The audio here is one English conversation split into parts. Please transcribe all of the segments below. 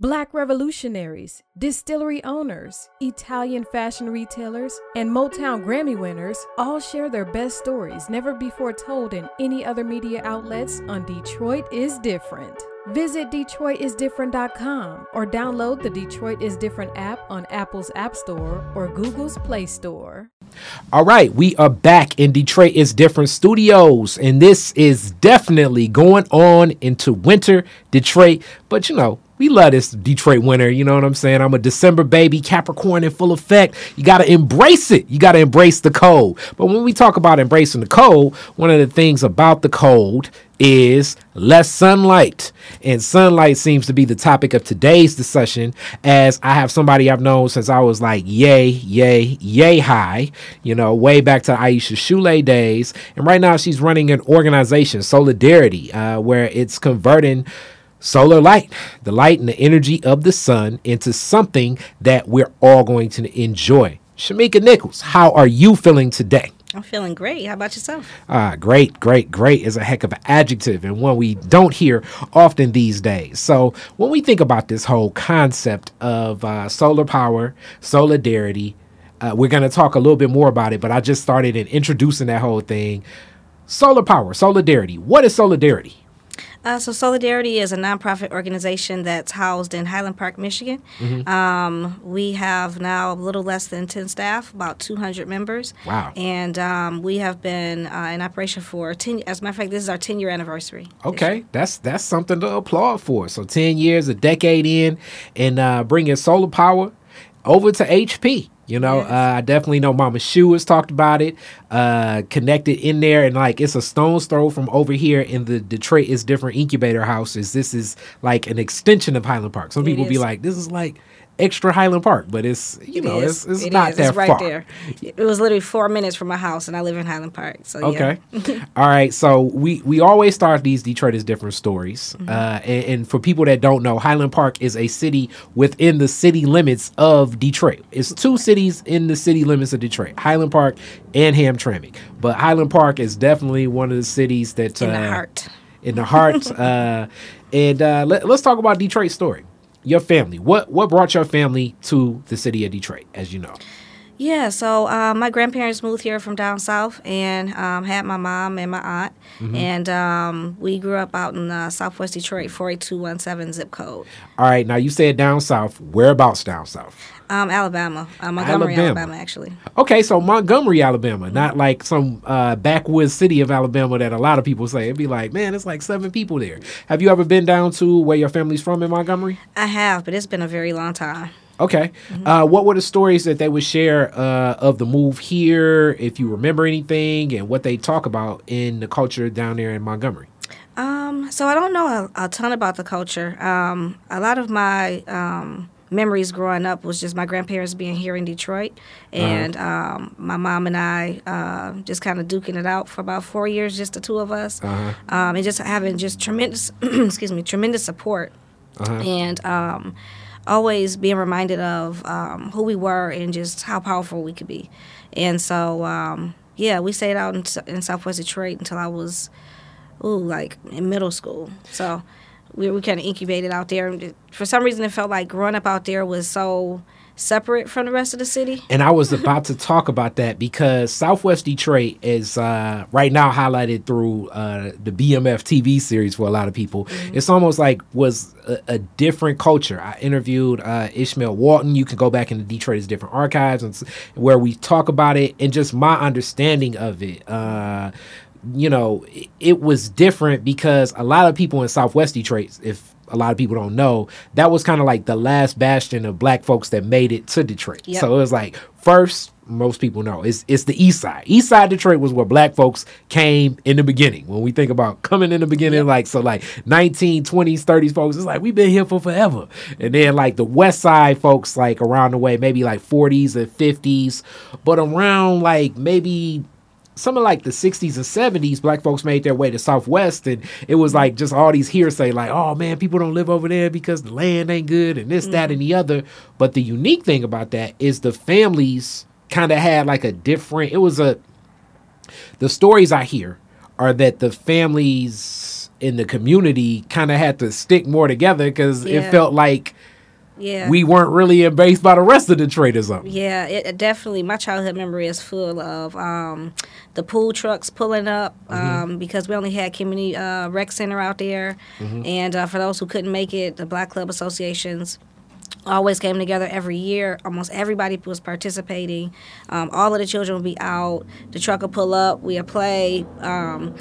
Black revolutionaries, distillery owners, Italian fashion retailers, and Motown Grammy winners all share their best stories never before told in any other media outlets on Detroit is Different. Visit DetroitisDifferent.com or download the Detroit is Different app on Apple's App Store or Google's Play Store. All right, we are back in Detroit is Different Studios, and this is definitely going on into winter Detroit, but you know, we love this Detroit winter. You know what I'm saying? I'm a December baby, Capricorn in full effect. You got to embrace it. You got to embrace the cold. But when we talk about embracing the cold, one of the things about the cold is less sunlight. And sunlight seems to be the topic of today's discussion, as I have somebody I've known since I was like yay, yay, yay high, you know, way back to Aisha Shule days. And right now she's running an organization, Soulardarity, uh, where it's converting solar light, the light and the energy of the sun, into something that we're all going to enjoy. Shimekia Nichols, how are you feeling today? I'm feeling great. How about yourself? Ah, great, great, great is a heck of an adjective and one we don't hear often these days. So, when we think about this whole concept of uh, solar power, Soulardarity, uh, we're going to talk a little bit more about it, but I just started in introducing that whole thing. Solar power, Soulardarity. What is Soulardarity? Uh, so Soulardarity is a nonprofit organization that's housed in Highland Park, Michigan. Mm-hmm. Um, we have now a little less than 10 staff, about 200 members. Wow. And um, we have been uh, in operation for 10 As a matter of fact, this is our 10 year anniversary. Okay. That's that's something to applaud for. So 10 years, a decade in, and uh, bringing solar power over to HP. You know, yes. uh, I definitely know Mama Shu has talked about it, uh, connected in there, and like it's a stone's throw from over here in the Detroit is different incubator houses. This is like an extension of Highland Park. Some it people is. be like, this is like extra Highland Park, but it's you it know is. it's, it's it not is. that it's right far. there. It was literally four minutes from my house, and I live in Highland Park. So okay, yeah. all right. So we we always start these Detroit is different stories, mm-hmm. uh, and, and, for people that don't know, Highland Park is a city within the city limits of Detroit. It's two cities in the city limits of Detroit: Highland Park and Hamtramck. But Highland Park is definitely one of the cities that in uh, the heart. In the heart, uh, and uh, let, let's talk about Detroit story your family. What what brought your family to the city of Detroit, as you know? Yeah, so uh, my grandparents moved here from down south and um, had my mom and my aunt. Mm-hmm. And um, we grew up out in uh, southwest Detroit, 48217 zip code. All right, now you said down south. Whereabouts down south? Um, Alabama, uh, Montgomery, Alabama. Alabama. actually. Okay, so Montgomery, Alabama, mm-hmm. not like some uh, backwoods city of Alabama that a lot of people say. It'd be like, man, it's like seven people there. Have you ever been down to where your family's from in Montgomery? I have, but it's been a very long time. Okay. Mm-hmm. Uh, what were the stories that they would share uh, of the move here, if you remember anything, and what they talk about in the culture down there in Montgomery? Um, so I don't know a, a ton about the culture. Um, a lot of my um, memories growing up was just my grandparents being here in Detroit, uh-huh. and uh-huh. um, my mom and I uh, just kind of duking it out for about four years, just the two of us, uh-huh. um, and just having just tremendous, excuse me, tremendous support, uh-huh. and um, always being reminded of um, who we were and just how powerful we could be. And so, um, yeah, we stayed out in, in, Southwest Detroit until I was, ooh, like in middle school. So we, we kind of incubated out there. For some reason, it felt like growing up out there was so separate from the rest of the city. And I was about to talk about that because Southwest Detroit is uh, right now highlighted through uh, the BMF TV series for a lot of people. Mm-hmm. It's almost like was a, a different culture. I interviewed uh, Ishmael Walton. You can go back into Detroit's different archives and where we talk about it and just my understanding of it uh, you know, it was different because a lot of people in Southwest Detroit, if a lot of people don't know, that was kind of like the last bastion of black folks that made it to Detroit. Yep. So it was like first, most people know it's it's the East Side. East Side Detroit was where black folks came in the beginning. When we think about coming in the beginning, like so, like 1920s, 30s folks, it's like we've been here for forever. And then like the West Side folks, like around the way, maybe like 40s and 50s, but around like maybe some of like the 60s and 70s, black folks made their way to Southwest, and it was like just all these hearsay, like, oh man, people don't live over there because the land ain't good, and this, mm-hmm. that, and the other. But the unique thing about that is the families kind of had like a different, it was a, the stories I hear are that the families in the community kind of had to stick more together because yeah. it felt like Yeah. we weren't really embraced by the rest of Detroit or something. Yeah, it, it definitely. My childhood memory is full of um, the pool trucks pulling up um, because we only had community uh, rec center out there, and uh, for those who couldn't make it, the Black Club associations always came together every year. Almost everybody was participating. Um, all of the children would be out. The truck would pull up. We would play. Um,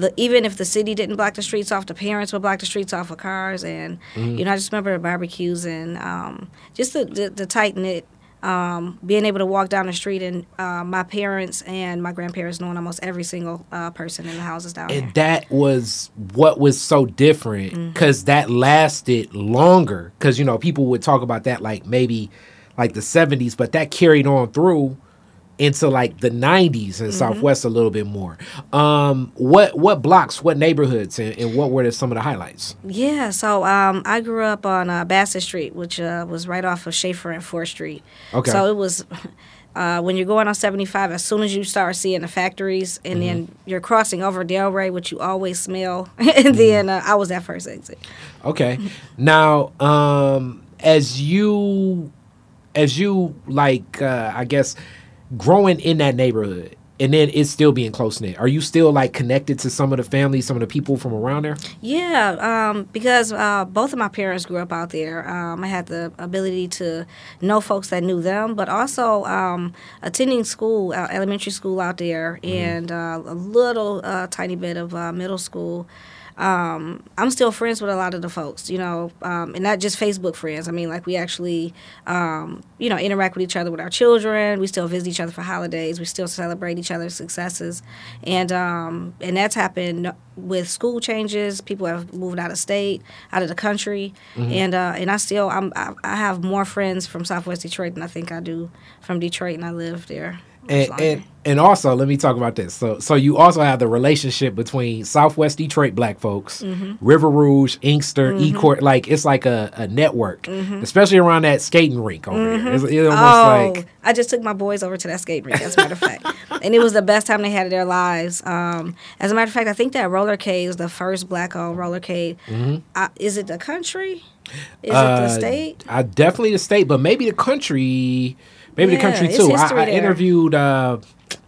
the, even if the city didn't block the streets off, the parents would block the streets off with cars. And you know, I just remember the barbecues and um, just the, the, the tight knit. Um, being able to walk down the street and uh, my parents and my grandparents knowing almost every single uh, person in the houses down there. And that was what was so different Mm-hmm. because that lasted longer. Because, you know, people would talk about that like maybe like the 70s, but that carried on through into like the 90s Mm-hmm. Southwest a little bit more. Um, what what blocks, what neighborhoods, and, and what were the, some of the highlights? Yeah, so um, I grew up on uh, Bassett Street, which uh, was right off of Schaefer and Fort Street. Okay. So it was uh, when you're going on 75, as soon as you start seeing the factories, and then you're crossing over Delray, which you always smell, and then uh, I was that first exit. Okay. now, um, as you, as you like, uh, I guess, growing in that neighborhood, and then it's still being close knit. Are you still like connected to some of the family, some of the people from around there? Yeah, um, because uh, both of my parents grew up out there. Um, I had the ability to know folks that knew them, but also um, attending school, uh, elementary school out there, and uh, a little uh, tiny bit of uh, middle school. Um, I'm still friends with a lot of the folks, you know, um, and not just Facebook friends. I mean, like we actually, um, you know, interact with each other with our children. We still visit each other for holidays. We still celebrate each other's successes, and um, and that's happened with school changes. People have moved out of state, out of the country, and uh, and I still I'm I, I have more friends from Southwest Detroit than I think I do from Detroit, and I live there. And, and and also, let me talk about this. So, so you also have the relationship between Southwest Detroit Black folks, Mm-hmm. River Rouge, Inkster, Ecorse. Like it's like a, a network, especially around that skating rink over there. It's, it's almost Mm-hmm. Oh, like I just took my boys over to that skate rink, as a matter of fact. And it was the best time they had of their lives. Um, as a matter of fact, I think that rollercade was the first black owned rollercade. Uh, is it the country? Is it Uh, the state? I definitely the state, but maybe the country, maybe the country too. I, I interviewed, uh,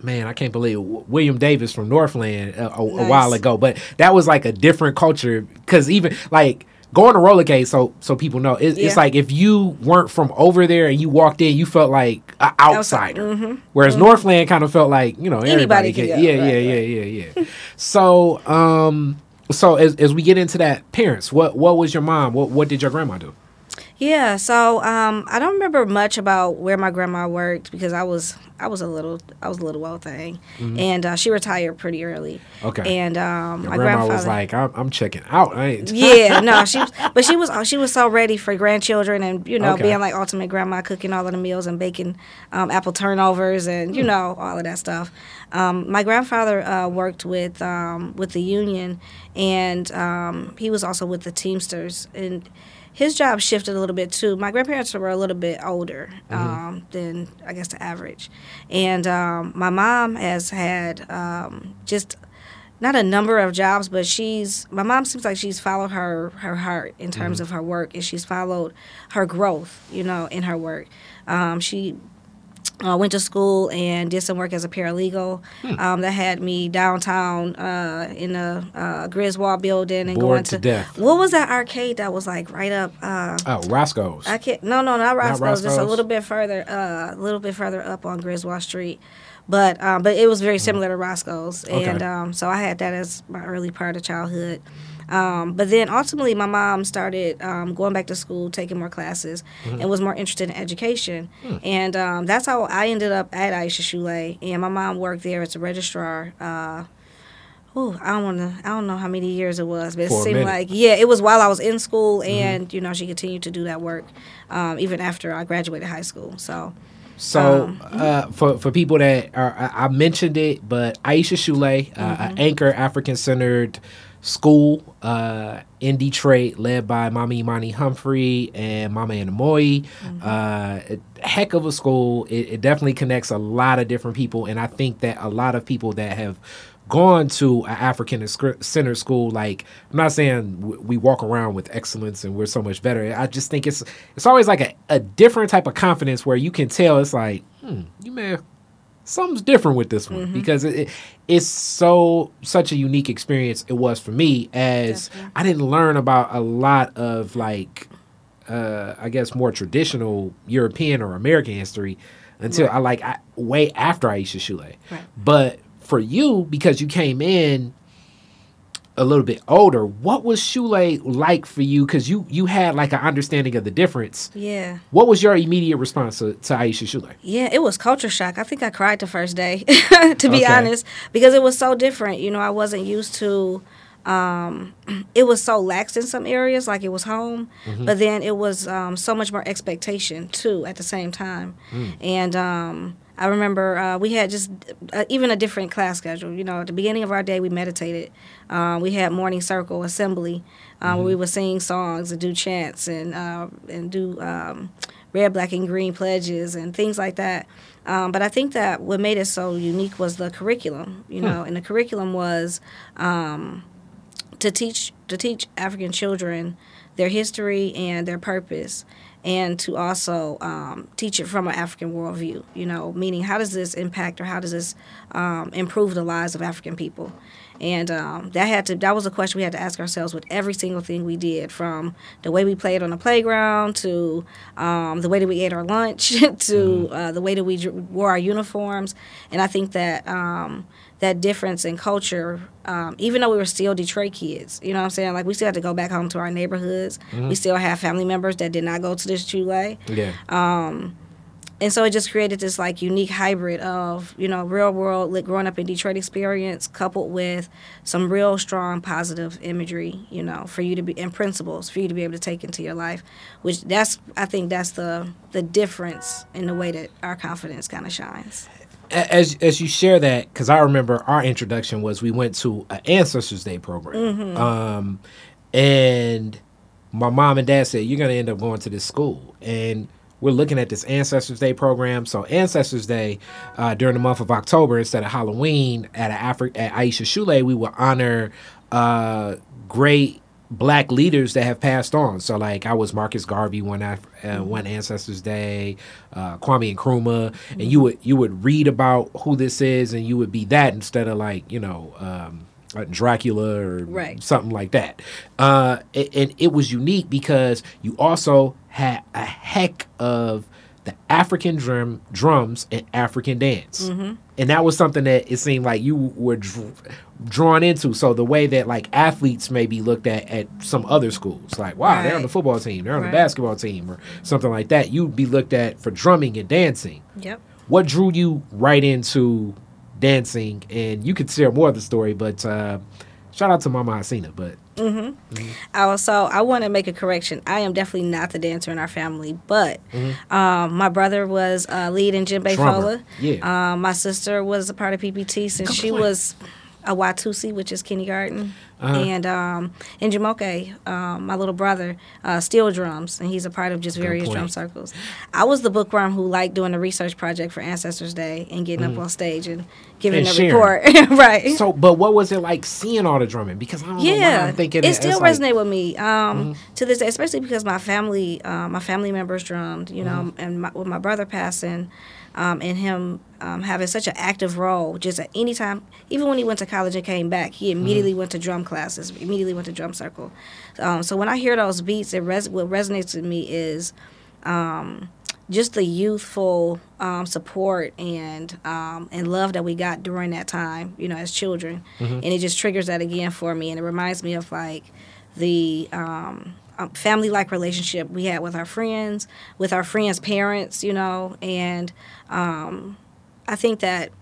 man, I can't believe it, William Davis from Northland uh, a, a Nice. while ago, but that was like a different culture because even like. Going to rollercade, so so people know it's, it's like if you weren't from over there and you walked in, you felt like an outsider. Whereas Northland kind of felt like you know mm-hmm. Anybody everybody could, go, yeah, right, yeah, yeah, yeah, yeah. so um, so as as we get into that, parents, what what was your mom? What what did your grandma do? Yeah, so um, I don't remember much about where my grandma worked because I was I was a little I was a little well thing, and uh, she retired pretty early. Mm-hmm. Okay. And um, my grandma was like, I'm, I'm checking out. I ain't. yeah, no, she but she was she was so ready for grandchildren and you know Okay. being like ultimate grandma, cooking all of the meals and baking um, apple turnovers and Hmm. you know all of that stuff. Um, my grandfather uh, worked with um, with the union, and um, he was also with the Teamsters and. His job shifted a little bit too. My grandparents were a little bit older um, than I guess the average, and um, my mom has had um, just not a number of jobs, but she's my mom seems like she's followed her her heart in terms of her work, and she's followed her growth, you know, in her work. Um, she uh, went to school and did some work as a paralegal. Um, that had me downtown uh, in the uh, Griswold building and Bored going to death. What was that arcade that was like right up? Uh, Oh, Roscoe's. I can't. No, no, not Roscoe's. Just a little bit further, uh, a little bit further up on Griswold Street. But um, but it was very similar to Roscoe's, Okay. and um, so I had that as my early part of childhood. Um, but then ultimately, my mom started um, going back to school, taking more classes, and was more interested in education. And um, that's how I ended up at Aisha Shule. And my mom worked there as a registrar. Uh, Ooh, I don't want to. I don't know how many years it was, but it For seemed like yeah, it was while I was in school, and you know she continued to do that work um, even after I graduated high school. So So, Um, uh, for for people that are, I, I mentioned it, but Aisha Shule, uh, Mm-hmm. an anchor African centered school uh, in Detroit, led by Mama Imani Humphrey and Mama Anamoy. Mm-hmm. Uh, heck of a school. It, it definitely connects a lot of different people, and I think that a lot of people that have gone to an African center school, like I'm not saying we walk around with excellence and we're so much better. I just think it's it's always like a, a different type of confidence where you can tell it's like, hmm, you may have something's different with this one mm-hmm. because it, it, it's so such a unique experience it was for me as Definitely. I didn't learn about a lot of like uh, I guess more traditional European or American history until right. I like I, way after Aisha Shule. Right. But for you, because you came in a little bit older, what was Shule like for you? Because you you had like an understanding of the difference. Yeah. What was your immediate response to, to Aisha Shule? Yeah, it was culture shock. I think I cried the first day, to be okay. honest, because it was so different. You know, I wasn't used to um, it was so lax in some areas, like it was home, mm-hmm. but then it was um, so much more expectation too at the same time. Mm. And um, I remember uh, we had just uh, even a different class schedule. You know, at the beginning of our day, we meditated. Uh, we had morning circle assembly mm-hmm. where we mm-hmm. would sing songs and do chants and uh, and do um, red, black, and green pledges and things like that. Um, but I think that what made it so unique was the curriculum. You hmm. know, and the curriculum was. Um, to teach to teach African children their history and their purpose, and to also um, teach it from an African worldview. You know, meaning how does this impact or how does this um, improve the lives of African people? And um, that had to that was a question we had to ask ourselves with every single thing we did, from the way we played on the playground to um, the way that we ate our lunch to mm-hmm. uh, the way that we wore our uniforms. And I think that um, that difference in culture, um, even though we were still Detroit kids, you know what I'm saying? Like we still had to go back home to our neighborhoods. Mm-hmm. We still have family members that did not go to this Shule. Yeah. Um, and so it just created this like unique hybrid of you know real world like growing up in Detroit experience coupled with some real strong positive imagery you know for you to be and principles for you to be able to take into your life which that's I think that's the the difference in the way that our confidence kind of shines as as you share that, because I remember our introduction was we went to an Ancestors Day program, mm-hmm. um, and my mom and dad said you're going to end up going to this school, and we're looking at this Ancestors Day program. So Ancestors Day uh, during the month of October instead of Halloween at Afri- at Aisha Shule, we will honor uh, great black leaders that have passed on. So like I was Marcus Garvey one uh, mm-hmm. one Ancestors Day, uh, Kwame Nkrumah, mm-hmm. and you would you would read about who this is, and you would be that instead of like you know. Um, Dracula or right. something like that. Uh, and it was unique because you also had a heck of the African drum, drums and African dance. Mm-hmm. And that was something that it seemed like you were dr- drawn into. So the way that like athletes may be looked at at some other schools, like wow, right. they're on the football team, they're on right. the basketball team, or something like that. You'd be looked at for drumming and dancing. Yep. What drew you right into dancing? And you could share more of the story, but uh, shout out to Mama Hasina. But Mm-hmm. mm-hmm. Also, I want to make a correction. I am definitely not the dancer in our family, but mm-hmm. um, my brother was uh, lead in Djembe Fola. Yeah. Um, my sister was a part of PPT since she was a Watusi, which is kindergarten. Uh-huh. And um, in Jamoke, um, my little brother, uh, steel drums, and he's a part of just various drum circles. I was the bookworm who liked doing a research project for Ancestors Day and getting mm. up on stage and giving and a report. right. So, but what was it like seeing all the drumming? Because I don't yeah, know I'm thinking it still resonates like, with me um, mm-hmm. to this day, especially because my family, uh, my family members drummed, you know, mm-hmm. and my, with my brother passing um, and him um, having such an active role. Just at any time, even when he went to college and came back, he immediately mm. went to drum classes. Immediately went to drum circle. Um, so when I hear those beats, it res- what resonates with me is um, just the youthful um, support and um, and love that we got during that time. You know, as children, mm-hmm. and it just triggers that again for me, and it reminds me of like the um, um, family like relationship we had with our friends, with our friends' parents, you know, and um, I think that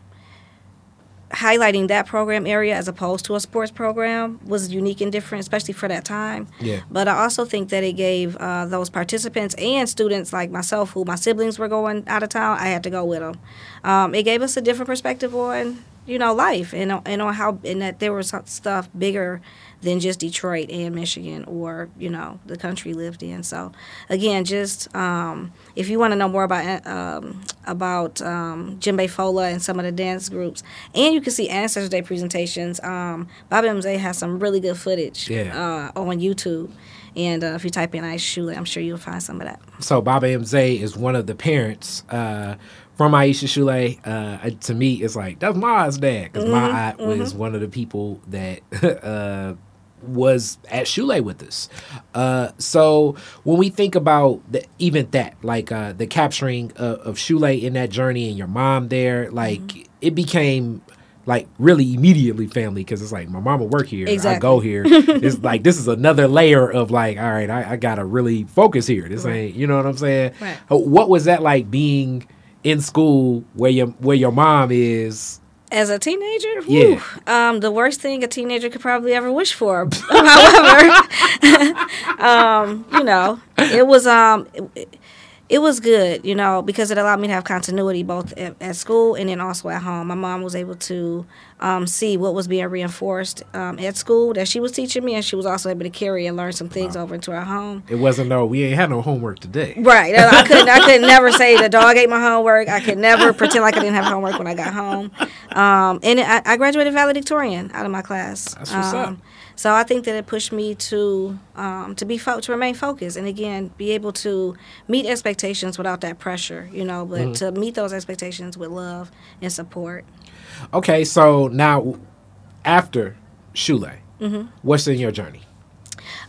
highlighting that program area as opposed to a sports program was unique and different, especially for that time. Yeah. But I also think that it gave uh, those participants and students like myself, who my siblings were going out of town, I had to go with them. Um, it gave us a different perspective on you know life and and on how and that there was stuff bigger than just Detroit and Michigan or you know the country lived in. So again, just um, if you want to know more about um, about um, Djembe Fola and some of the dance groups, and you can see Ancestors Day presentations. Um, MZ has some really good footage yeah. uh, on YouTube. And uh, if you type in Aisha Shule, I'm sure you'll find some of that. So Baba MZ is one of the parents uh, from Aisha Shule. Uh, to me, it's like that's my dad because mm-hmm, my aunt mm-hmm. was one of the people that uh, was at Shule with us. Uh, so when we think about the, even that, like uh, the capturing of, of Shule in that journey and your mom there, like mm-hmm. it became like really immediately family because it's like my mama work here, exactly. I go here. it's like this is another layer of like, all right, I, I gotta really focus here. This right. ain't, you know what I'm saying? Right. What was that like being in school where your where your mom is? As a teenager, yeah. um, the worst thing a teenager could probably ever wish for. However, um, you know, it was um, it, it was good, you know, because it allowed me to have continuity both at, at school and then also at home. My mom was able to um, see what was being reinforced um, at school that she was teaching me, and she was also able to carry and learn some things wow. over into our home. It wasn't no, we ain't had no homework today. Right. I could I could never say the dog ate my homework. I could never pretend like I didn't have homework when I got home. Um, and I, I, graduated valedictorian out of my class. That's what's up. So I think that it pushed me to um, to be fo- to remain focused and again be able to meet expectations without that pressure, you know, but mm-hmm. to meet those expectations with love and support. Okay, so now after Shule, mm-hmm. what's in your journey?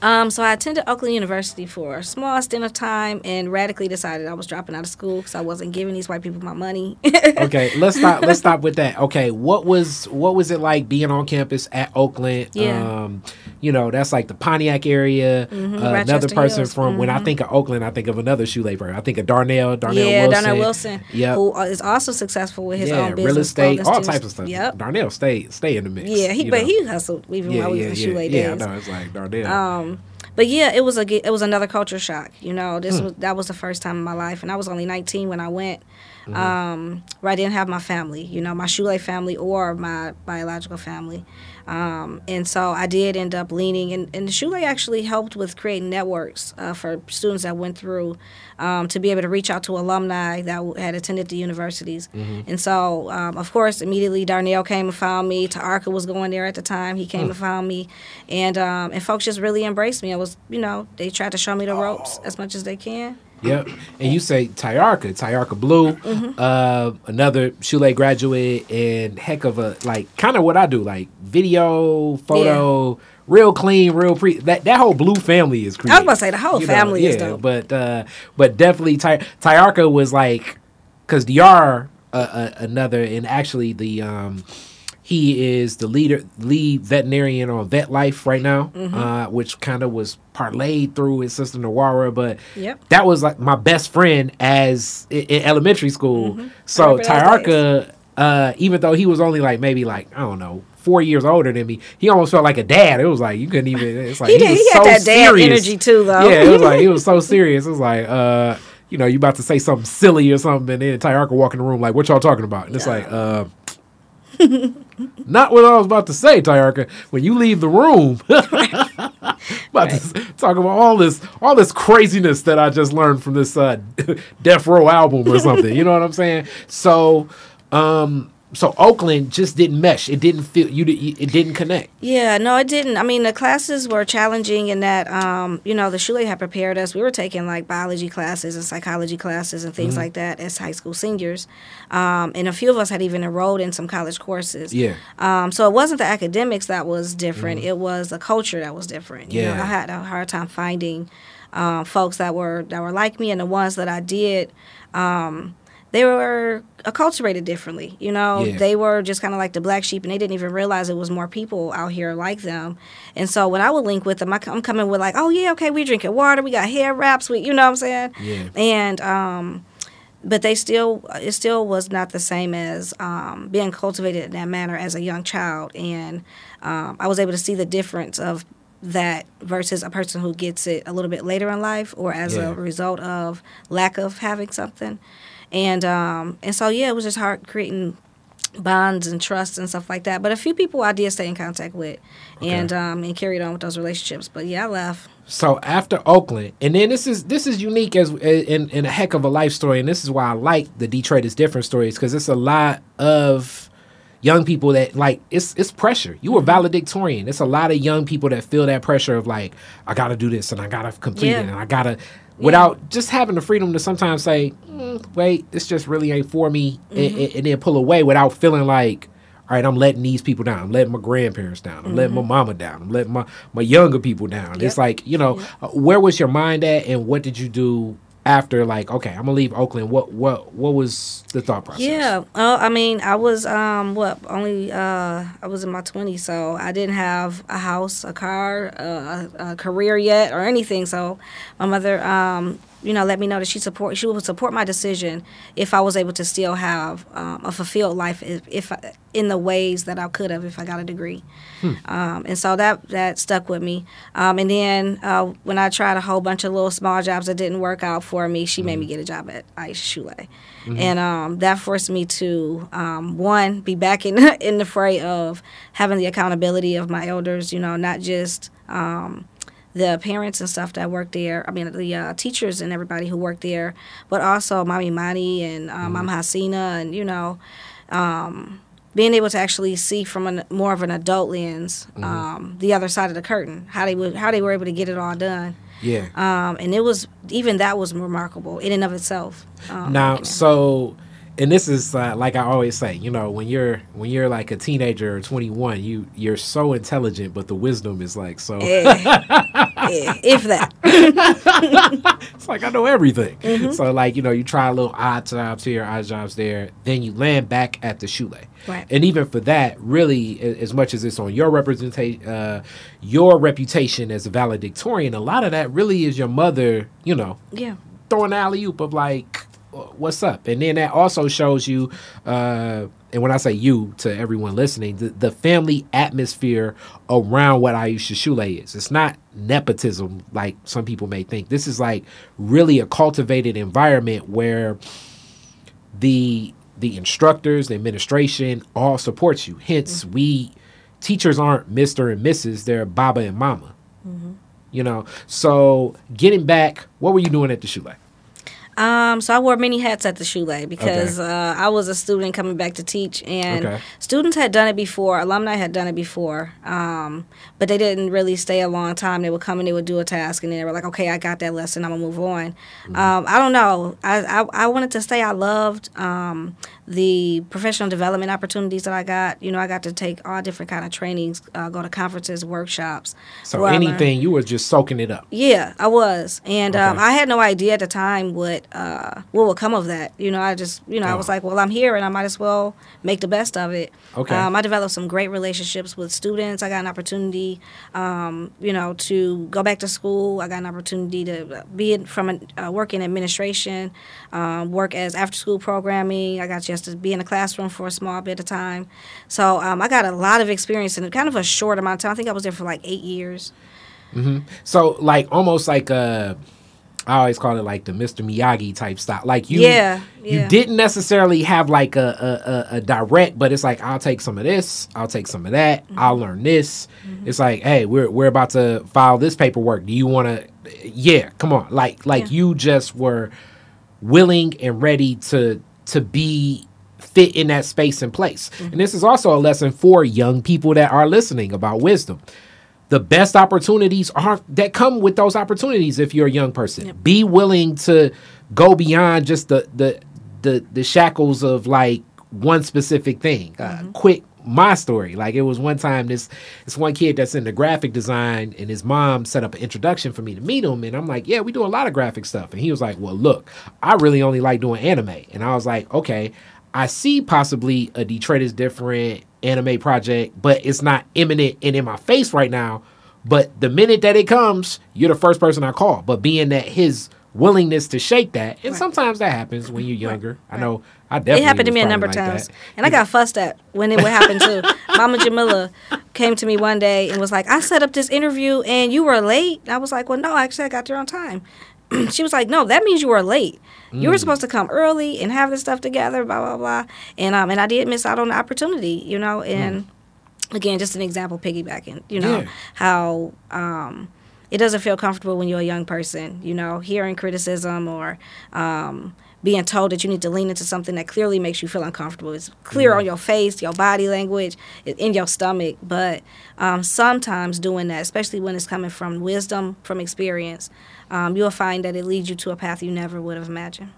Um, so I attended Oakland University for a small stint of time and radically decided I was dropping out of school because I wasn't giving these white people my money. okay, let's stop. Let's stop with that. Okay, what was what was it like being on campus at Oakland? Yeah. Um, you know, that's like the Pontiac area. Mm-hmm, uh, another person Hills. from mm-hmm. when I mm-hmm. think of Oakland, I think of another Shule person. I think of Darnell. Darnell yeah, Wilson. Darnell Wilson. Yeah, who is also successful with his yeah, own business, real estate, all types of stuff. Yep. Darnell stay stay in the mix. Yeah, he but know. he hustled even yeah, while we yeah, was in yeah, days. Yeah, I know. It's like Darnell. Um, but yeah, it was a it was another culture shock. You know, this hmm. was that was the first time in my life, and I was only 19 when I went. Mm-hmm. Um, where I didn't have my family, you know, my Shule family or my biological family. Um, and so I did end up leaning, and, and Shule actually helped with creating networks uh, for students that went through um, to be able to reach out to alumni that had attended the universities. Mm-hmm. And so, um, of course, immediately Darnell came and found me. Taarka was going there at the time. He came mm. and found me, and um, and folks just really embraced me. I was, you know, they tried to show me the ropes as much as they can. Yep. And you say Tyarka, Tyarka Blue, mm-hmm. uh, another Shule graduate, and heck of a like kind of what I do, like video, photo, yeah. real clean, real pre. That that whole Blue family is creative. I was about to say the whole you family know, yeah, is dope. But uh, but definitely Ty- Tyarka was like, because DR uh, uh, another, and actually the um he is the leader, lead veterinarian on Vet Life right now, mm-hmm. uh, which kind of was parlayed through his sister Nawara. But yep. that was like my best friend as in, in elementary school. Mm-hmm. So Tyarka, uh, even though he was only like maybe like I don't know four years older than me, he almost felt like a dad. It was like you couldn't even. It's like he, he, did, he had so that dad energy too, though. Yeah, it was like he was so serious. It was like. uh you know, you about to say something silly or something, and then Tyarka walk in the room like, "What y'all talking about?" And yeah. it's like, uh, Not what I was about to say, Tyarka. When you leave the room, about right. to talk about all this, all this craziness that I just learned from this uh, Death Row album or something. you know what I'm saying? So, um, so Oakland just didn't mesh. It didn't feel you. It didn't connect. Yeah, no, it didn't. I mean, the classes were challenging in that, um, you know, the Shule had prepared us. We were taking like biology classes and psychology classes and things mm-hmm. like that as high school seniors, um, and a few of us had even enrolled in some college courses. Yeah. Um, so it wasn't the academics that was different. Mm-hmm. It was the culture that was different. You yeah. Know, I had a hard time finding um, folks that were that were like me, and the ones that I did. Um, they were acculturated differently. You know, yeah. they were just kind of like the black sheep, and they didn't even realize it was more people out here like them. And so when I would link with them, I, am coming with like, oh yeah, okay, we drinking water, we got hair wraps, we, you know what I'm saying? Yeah. And um, but they still, it still was not the same as um, being cultivated in that manner as a young child, and um, I was able to see the difference of that versus a person who gets it a little bit later in life or as yeah. a result of lack of having something and um, and so yeah, it was just hard creating bonds and trust and stuff like that. But a few people I did stay in contact with, and um, and carried on with those relationships. But yeah, I left. So after Oakland, and then this is this is unique as in, in a heck of a life story, and this is why I like the Detroit is different stories because it's a lot of young people that like it's it's pressure. You were valedictorian. It's a lot of young people that feel that pressure of like I got to do this and I got to complete Yeah. it and I got to without just having the freedom to sometimes say, "Mm, wait, this just really ain't for me, and, and- and then pull away without feeling like. All right, I'm letting these people down. I'm letting my grandparents down. I'm letting my mama down. I'm letting my, my younger people down. It's like, you know, uh, where was your mind at and what did you do after like, okay, I'm gonna leave Oakland. What what what was the thought process? Yeah. Oh, I mean, I was um what only uh I was in my twenties, so I didn't have a house, a car, uh, a, a career yet, or anything. So my mother, um, you know, let me know that she support she would support my decision if I was able to still have um, a fulfilled life if, if I, in the ways that I could have if I got a degree. Um, and so that that stuck with me. Um, and then uh, when I tried a whole bunch of little small jobs that didn't work out for me, she made me get a job at Aisha Shule, and um, that forced me to um, one be back in in the fray of having the accountability of my elders. You know, not just. Um, the parents and stuff that worked there, I mean, the uh, teachers and everybody who worked there, but also Mommy Mani and um, Mama Hasina, and, you know, um, being able to actually see from a more of an adult lens um, the other side of the curtain, how they would, how they were able to get it all done, Yeah. um, and it was even that was remarkable in and of itself. Um, now, so, and this is uh, like I always say, you know, when you're when you're like a teenager or 21, you you're so intelligent, but the wisdom is like so. eh, if that, it's like I know everything. So like you know, you try a little odd jobs here, odd jobs there, then you land back at the Shule. Right. And even for that, really, as much as it's on your representation, uh, your reputation as a valedictorian, a lot of that really is your mother. You know, yeah, throwing alley oop of like, "Uh, Uh, what's up? And then that also shows you, uh, and when I say you to everyone listening, the, the family atmosphere around what Aisha Shule is. It's not nepotism like some people may think. This is like really a cultivated environment where the the instructors, the administration all supports you. Hence, mm-hmm. we teachers aren't Mr. and Mrs. They're Baba and Mama. Mm-hmm. You know, so getting back, what were you doing at the Shule? Um, so I wore many hats at the Shule because uh, I was a student coming back to teach, and Okay. students had done it before. Alumni had done it before, um, but they didn't really stay a long time. They would come and they would do a task, and then they were like, "Okay, I got that lesson. I'm gonna move on." Um, I don't know. I, I I wanted to stay. I loved um, the professional development opportunities that I got. You know, I got to take all different kind of trainings, uh, go to conferences, workshops. So where I learned- anything you were just soaking it up. yeah, I was, and um, I had no idea at the time what uh, what would come of that. You know, I just you know I was Oh. like, well, I'm here, and I might as well make the best of it. Okay. Um, I developed some great relationships with students. I got an opportunity, um, you know, to go back to school. I got an opportunity to be in, from an, uh, work in administration, um, work as after school programming. I got a to be in a classroom for a small bit of time. So um, I got a lot of experience in kind of a short amount of time. I think I was there for like eight years. So like almost like uh I always call it like the Mr. Miyagi type style. Like you Yeah, you didn't necessarily have like a, a, a, a direct, but it's like I'll take some of this, I'll take some of that, Mm-hmm. I'll learn this. It's like, hey, we're we're about to file this paperwork. Do you wanna yeah, come on. Like like Yeah. you just were willing and ready to to be fit in that space and place. Mm-hmm. And this is also a lesson for young people that are listening about wisdom. The best opportunities are that come with those opportunities if you're a young person. Be willing to go beyond just the the the, the shackles of like one specific thing. Uh, quick my story. Like it was one time this this one kid that's in the graphic design and his mom set up an introduction for me to meet him and I'm like, "Yeah, we do a lot of graphic stuff." And he was like, "Well, look, I really only like doing anime." And I was like, "Okay, I see possibly a Detroit is different anime project, but it's not imminent and in my face right now. But the minute that it comes, you're the first person I call. But being that his willingness to shake that, and Right. sometimes that happens when you're younger. I know I definitely It happened to me a number of like times, that. and I got fussed at when it would happen too. Mama Jamila came to me one day and was like, "I set up this interview and you were late." I was like, "Well, no, actually, I got there on time." she was like, "No, that means you were late. You were supposed to come early and have this stuff together, blah blah blah." And um, and I did miss out on the opportunity, you know. And again, just an example, piggybacking, you know, Yeah. how um, it doesn't feel comfortable when you're a young person, you know, hearing criticism or um, being told that you need to lean into something that clearly makes you feel uncomfortable. It's clear on your face, your body language, in your stomach. But um, sometimes doing that, especially when it's coming from wisdom, from experience, um, you'll find that it leads you to a path you never would have imagined.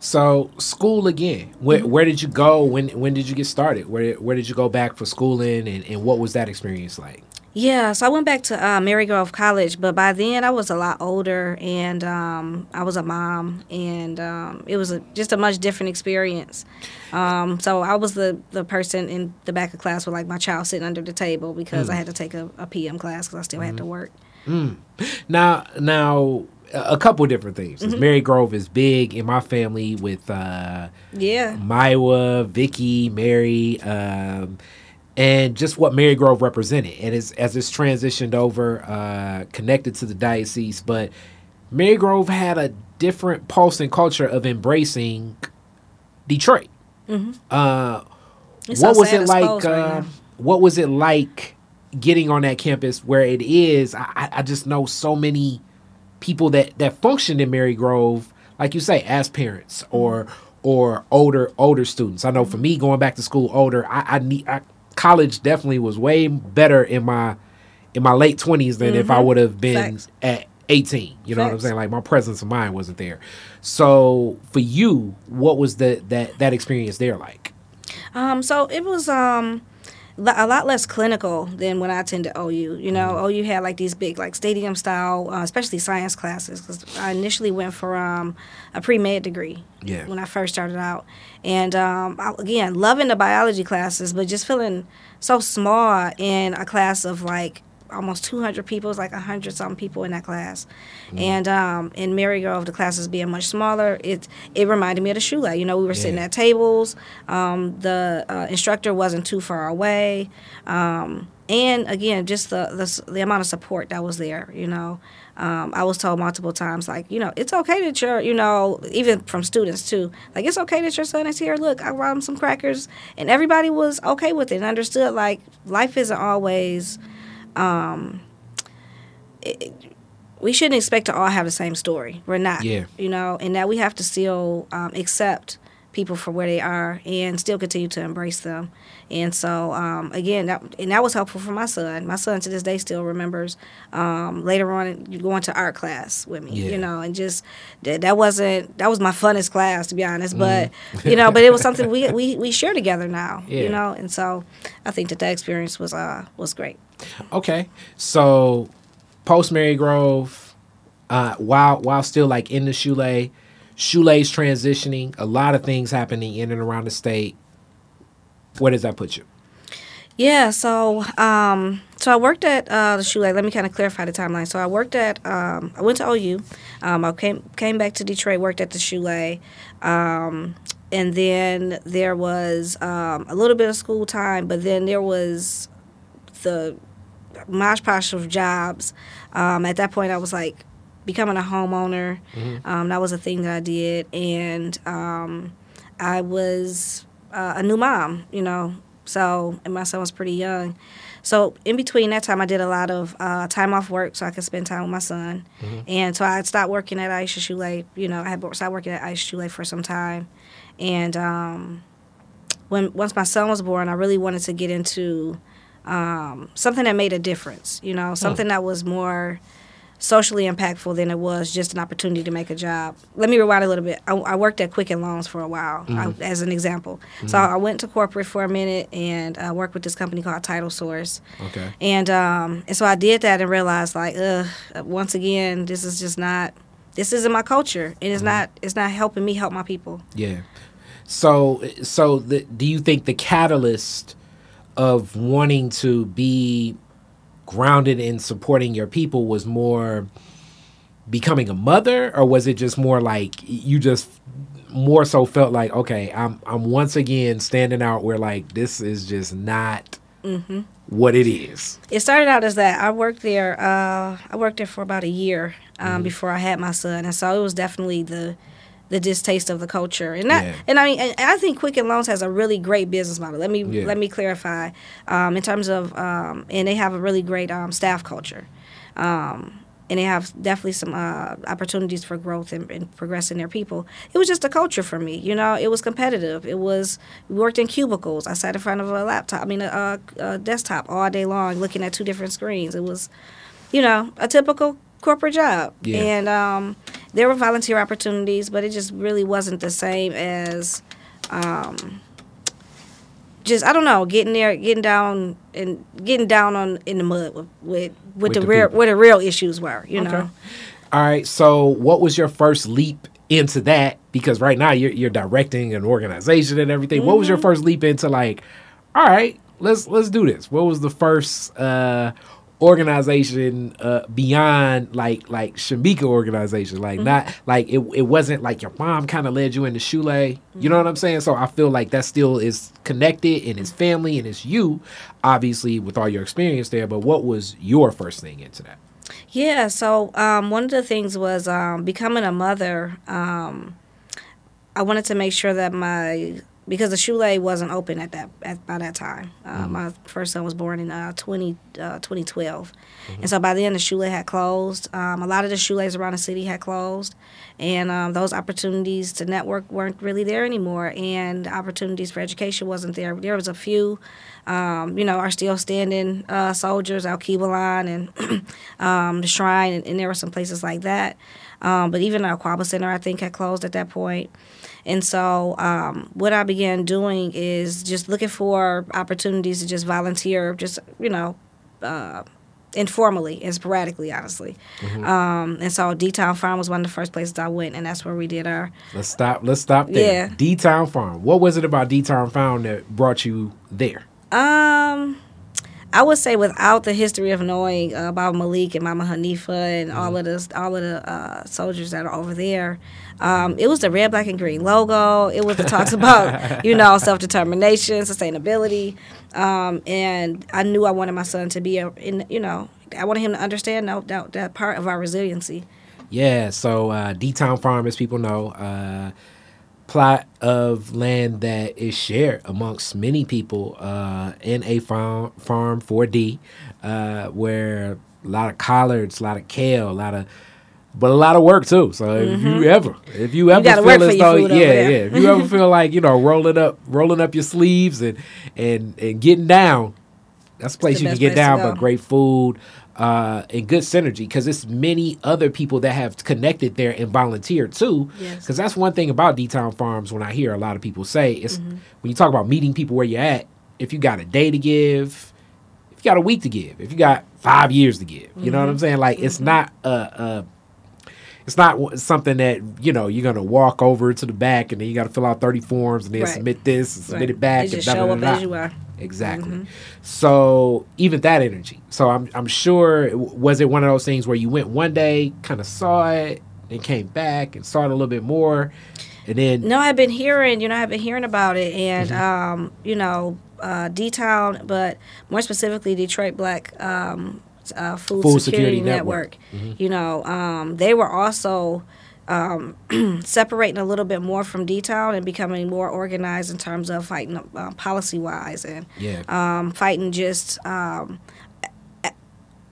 So school again. Where where did you go? When when did you get started? Where where did you go back for schooling, and, and what was that experience like? Yeah, so I went back to uh, Marygrove College, but by then I was a lot older and um, I was a mom, and um, it was a, just a much different experience. Um, so I was the, the person in the back of class with like my child sitting under the table because I had to take a, a PM class because I still had to work. Now now a couple different things. 'Cause Marygrove is big in my family with uh, Yeah, Maiwa, Vicky, Mary, um, and just what Marygrove represented. And as, as it's transitioned over, uh, connected to the diocese, but Marygrove had a different pulse and culture of embracing Detroit. Uh, what was it like? right uh, what was it like getting on that campus where it is? I, I- just know so many people that that functioned in Marygrove, like you say, as parents or or older older students. I know for me, going back to school older, I, I need I, college definitely was way better in my in my late twenties than if I would have been Facts. at eighteen. You know what I'm saying? Like my presence of mind wasn't there. So for you, what was the that that experience there like? Um, so it was um, a lot less clinical than when I attended OU. You know, OU had like these big like stadium style, uh, especially science classes. Because I initially went for um, a pre med degree Yeah. when I first started out, and um, I, again loving the biology classes, but just feeling so small in a class of like almost 200 people. It was like 100 something people in that class. And um, in Marygrove, the classes being much smaller, it it reminded me of the Shule. You know, we were sitting at tables. Um, the uh, instructor wasn't too far away. Um, and again, just the, the the amount of support that was there. You know, um, I was told multiple times, like, you know, it's okay that you're, you know, even from students too, like, it's okay that your son is here. Look, I brought him some crackers, and everybody was okay with it and understood. Like, life isn't always. Um, it, we shouldn't expect to all have the same story. We're not. Yeah. You know, and that we have to still um, accept people for where they are and still continue to embrace them. And so, um, again, that and that was helpful for my son. My son to this day still remembers um, later on going to art class with me. Yeah. You know, and just that, that wasn't that was my funnest class to be honest. But Mm-hmm. you know, but it was something we we, we share together now. Yeah. You know, and so I think that that experience was uh was great. Okay, so post Marygrove, uh, while while still like in the Shule, Shule's transitioning, a lot of things happening in and around the state. Where does that put you? Yeah, so um, so I worked at uh, the Shule. Let me kind of clarify the timeline. So I worked at um, I went to OU. Um, I came came back to Detroit. Worked at the Shule, um, and then there was um, a little bit of school time, but then there was the mosh of jobs. Um, at that point, I was like becoming a homeowner. Um, that was a thing that I did, and um, I was uh, a new mom. You know, so and my son was pretty young. So in between that time, I did a lot of uh, time off work so I could spend time with my son. And so I stopped working at Aisha Shule. You know, I had stopped working at Aisha Shule for some time, and um, when once my son was born, I really wanted to get into um, something that made a difference. You know, something that was more socially impactful than it was just an opportunity to make a job. Let me rewind a little bit. I, I worked at Quicken Loans for a while, I, as an example. So I went to corporate for a minute and uh, worked with this company called Title Source. Okay. And um, and so I did that and realized like, ugh, once again, this is just not. This isn't my culture, and it's not. It's not helping me help my people. Yeah. So so the, do you think the catalyst of wanting to be grounded in supporting your people was more becoming a mother or was it just more like you just more so felt like okay I'm I'm once again standing out where like this is just not what it is. It started out as that. I worked there. Uh, I worked there for about a year um, Mm-hmm. before I had my son, and so it was definitely the the distaste of the culture. And that, Yeah. and I mean, and I think Quicken Loans has a really great business model. Let me Yeah. let me clarify um, in terms of, um, and they have a really great um, staff culture. Um, and they have definitely some uh, opportunities for growth and, and progressing their people. It was just a culture for me, you know. It was competitive. It was we worked in cubicles. I sat in front of a laptop, I mean a, a, a desktop all day long, looking at two different screens. It was, you know, a typical corporate job. Yeah. And um, there were volunteer opportunities, but it just really wasn't the same as. Um, just I don't know, getting there, getting down, and getting down on in the mud with with, with, With the, the real where the real issues were, you Okay. know. All right. So, what was your first leap into that? Because right now you're you're directing an organization and everything. What was your first leap into like? All right, let's let's do this. What was the first uh, organization uh, beyond like like Shimekia organization? Like not like it. It wasn't like your mom kind of led you into Shule. You know what I'm saying? So I feel like that still is connected and it's family and it's you, obviously with all your experience there. But what was your first thing into that? Yeah, so um, one of the things was um, becoming a mother. Um, I wanted to make sure that my because the Shule wasn't open at that at, by that time. Uh, My first son was born in uh, 20, uh, 2012. and so by then the Shule had closed. Um, a lot of the Shules around the city had closed, and um, those opportunities to network weren't really there anymore. And opportunities for education wasn't there. There was a few, um, you know, are still standing uh, soldiers, Al Line and um, the Shrine, and, and there were some places like that. Um, but even our Quaba Center, I think, had closed at that point. And so, um, what I began doing is just looking for opportunities to just volunteer, just you know, uh, informally and sporadically, honestly. Um, and so, D Town Farm was one of the first places I went, and that's where we did our. Let's stop. Let's stop there. Yeah. D Town Farm. What was it about D Town Farm that brought you there? Um, I would say without the history of knowing uh, about Malik and Mama Hanifa and all of the all of the uh, soldiers that are over there, um, it was the red, black, and green logo. It was the talks about you know self determination, sustainability, um, and I knew I wanted my son to be a in you know I wanted him to understand that that, that part of our resiliency. Yeah. So uh, D Town Farm, as people know, uh, plot of land that is shared amongst many people uh, in a farm farm 4D, uh, where a lot of collards, a lot of kale, a lot of but a lot of work too. So if you ever, if you ever Mm-hmm. feel as though, yeah, yeah, if you ever feel like you know rolling up, rolling up your sleeves and and and getting down, that's a place you can get down. But great food uh, and good synergy because it's many other people that have connected there and volunteered too. Yes. Because that's one thing about D Town Farms. When I hear a lot of people say, it's Mm-hmm. when you talk about meeting people where you're at. If you got a day to give, if you got a week to give, if you got five years to give, you know what Mm-hmm. I'm saying? Like it's not a. a it's not something that you know you're gonna walk over to the back and then you got to fill out 30 forms and then Right. submit this and submit Right. it back. Just and show up da-da-da-da. as you are. Exactly. So even that energy. So I'm I'm sure was it one of those things where you went one day, kind of saw it, and came back and saw it a little bit more, and then No, I've been hearing, you know, I've been hearing about it, and Mm-hmm. um, you know, uh, D Town, but more specifically, Detroit Black um, uh, Food, Food Security, Security Network. Network. You know, um, they were also um, separating a little bit more from D Town and becoming more organized in terms of fighting uh, policy wise and yeah, um, fighting just um,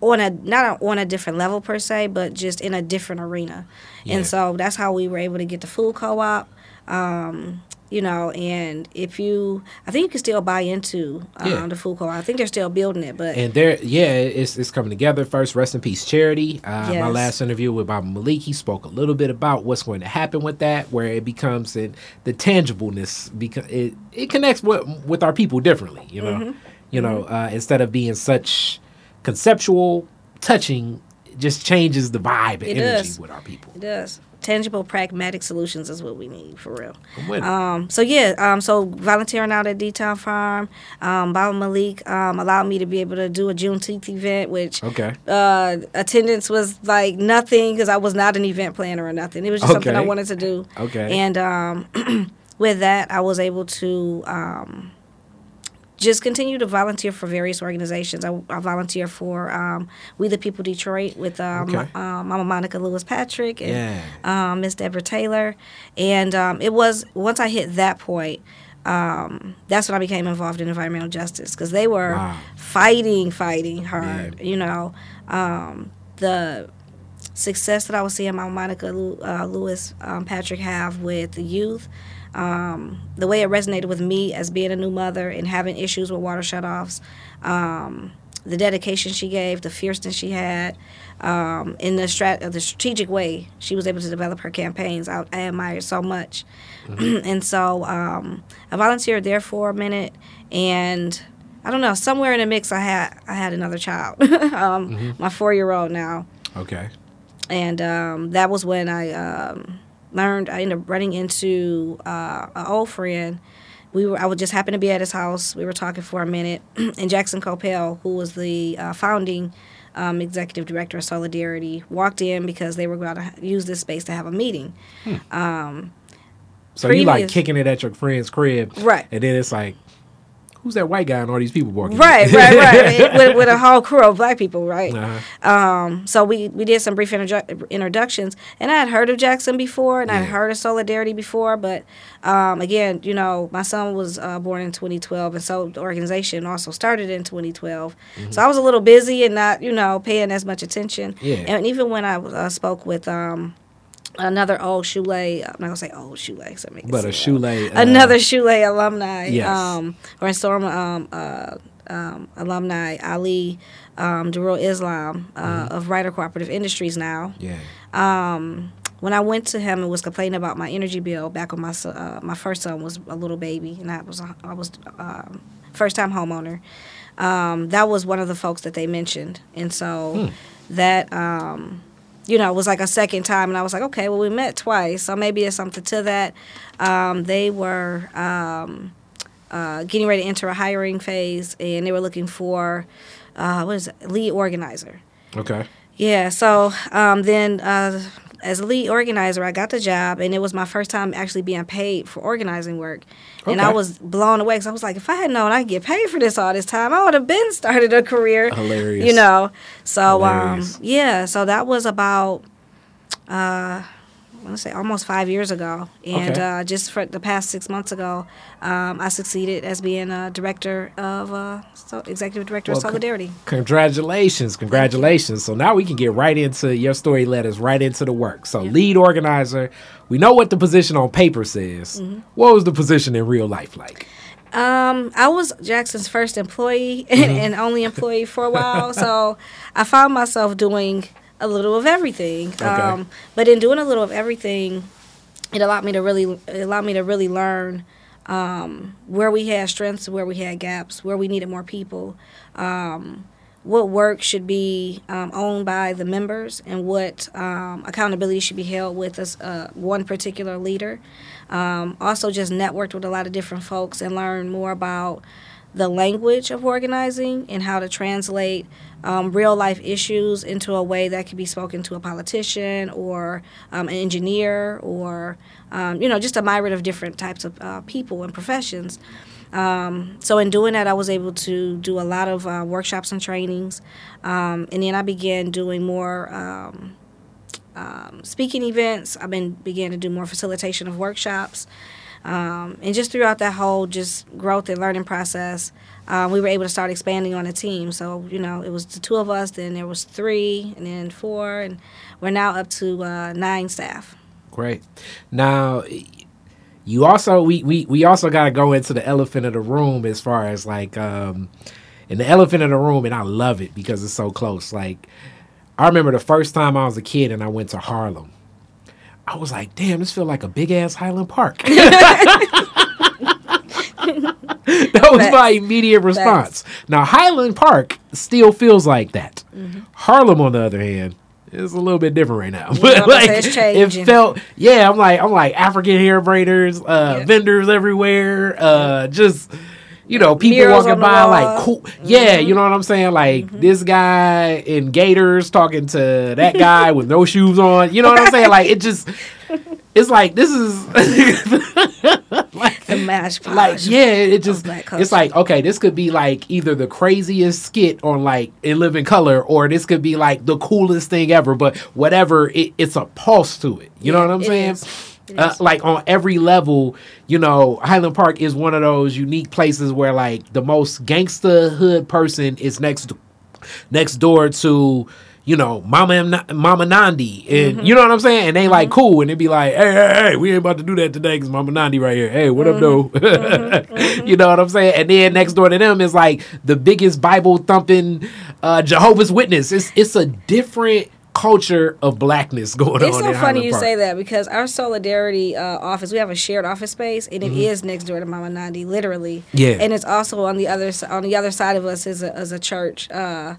on a not on a different level per se, but just in a different arena. Yeah. And so that's how we were able to get the food co-op. Um, you know, and if you, I think you can still buy into um, Yeah. the food co-op. I think they're still building it, but and there, yeah, it's it's coming together. First, rest in peace, charity. Uh, My last interview with Baba Malik, he spoke a little bit about what's going to happen with that, where it becomes in the tangibleness because it it connects with with our people differently. You know, Mm-hmm. you know, uh, instead of being such conceptual, touching, just changes the vibe and It energy does. with our people. it does. Tangible, pragmatic solutions is what we need for real. I'm with it. Um, so yeah, um, so volunteering out at D Town Farm, um, Baba Malik um, allowed me to be able to do a Juneteenth event, which Okay. uh, attendance was like nothing because I was not an event planner or nothing. It was just something I wanted to do. Okay. And um, with that, I was able to um, just continue to volunteer for various organizations. I, I volunteer for um, We the People Detroit with um, Okay. uh, Mama Monica Lewis Patrick and Yeah. um, Miss Deborah Taylor. And um, it was once I hit that point, um, that's when I became involved in environmental justice because they were Wow. fighting, fighting hard. You know, um, the success that I was seeing Mama Monica uh, Lewis um, Patrick have with the youth. Um, the way it resonated with me as being a new mother and having issues with water shutoffs, um, the dedication she gave, the fierceness she had, um, in the strat- uh, the strategic way she was able to develop her campaigns, I, I admire so much. and so um, I volunteered there for a minute, and I don't know, somewhere in the mix, I had I had another child, um, my four year old now Okay. and um, that was when I um, learned. I ended up running into uh, an old friend. We were. I would just happen to be at his house. We were talking for a minute, and Jackson Koeppel, who was the uh, founding um, executive director of Soulardarity, walked in because they were going to use this space to have a meeting. So you like kicking it at your friend's crib, Right. And then it's like, who's that white guy and all these people walking? Right, right, right. with, with a whole crew of black people, right? Uh-huh. Um, so we, we did some brief introdu- introductions, and I had heard of Jackson before, and I Yeah. had heard of Soulardarity before, but um, again, you know, my son was uh, born in 2012, and so the organization also started in 2012. Mm-hmm. So I was a little busy and not, you know, paying as much attention. Yeah. And even when I uh, spoke with um, another old Shule, I'm not gonna say old Shule, 'cause makes it But a. Shule, uh, another Shule alumni, Yes. um, or Storm um, uh, um, alumni, Ali um, Darul Islam uh, Mm-hmm. of Ryter Cooperative Industries now. Yeah. Um, when I went to him and was complaining about my energy bill back when my son, uh, my first son was a little baby, and I was a, I was um, first time homeowner. Um, that was one of the folks that they mentioned, and so that um, you know it was like a second time, and I was like, okay, well we met twice, so maybe there's something to that. Um, they were. Um, uh, getting ready to enter a hiring phase, and they were looking for uh, what is it, lead organizer. Okay. Yeah, so um, then uh, as a lead organizer, I got the job, and it was my first time actually being paid for organizing work. And I was blown away because I was like, if I had known I could get paid for this all this time, I would have been started a career. Hilarious. You know, so um, yeah, so that was about. Uh, I want to say almost five years ago, and Okay. uh, just for the past six months ago, um, I succeeded as being a director of uh, so executive director Well, of Soulardarity. Congratulations, congratulations. So now we can get right into your story letters, right into the work. So lead organizer, we know what the position on paper says. Mm-hmm. What was the position in real life like? Um, I was Jackson's first employee and, and only employee for a while, so I found myself doing a little of everything. Um, but in doing a little of everything, it allowed me to really it allowed me to really learn um, where we had strengths, where we had gaps, where we needed more people, um, what work should be um, owned by the members, and what um, accountability should be held with us, uh, one particular leader. Um, also, just networked with a lot of different folks and learned more about the language of organizing and how to translate um, real life issues into a way that can be spoken to a politician or um, an engineer or um, you know just a myriad of different types of uh, people and professions. Um, so in doing that, I was able to do a lot of uh, workshops and trainings, um, and then I began doing more um, speaking events. I've been began to do more facilitation of workshops, um, and just throughout that whole just growth and learning process, um, we were able to start expanding on the team. So you know, it was the two of us, then there was three, and then four, and we're now up to uh, nine staff. Great. Now, you also we we, we also got to go into the elephant of the room as far as like um in the elephant in the room, and I love it because it's so close. Like I remember the first time I was a kid and I went to Harlem. I was like, damn, this feel like a big ass Highland Park. that was my immediate response. Now Highland Park still feels like that. Mm-hmm. Harlem, on the other hand, is a little bit different right now. But like, it felt, yeah. I'm like, I'm like African hair braiders, uh, Yeah. vendors everywhere, uh, just. You know, people Murals walking by like, cool. Yeah, you know what I'm saying? Like this guy in gators talking to that guy with no shoes on. You know what I'm saying? Like it just, it's like this is like The mash like yeah, it just it's like okay, this could be like either the craziest skit on like in Living Color, or this could be like the coolest thing ever. But whatever, it, it's a pulse to it. You know what I'm saying? is. Uh, like on every level, you know, Highland Park is one of those unique places where like the most gangsta hood person is next next door to you know Mama M- Mama Nandi, and Mm-hmm. you know what I'm saying. And they like cool, and they be like, hey, hey, hey, we ain't about to do that today because Mama Nandi right here. Hey, what up, though? Mm-hmm. you know what I'm saying? And then next door to them is like the biggest Bible thumping uh, Jehovah's Witness. It's it's a different culture of blackness going It's on. It's so funny you Park. say that because our Soulardarity uh, office, we have a shared office space, and it is next door to Mama Nandi, literally. Mm-hmm. Yeah. and it's also on the other on the other side of us is a, is a church uh,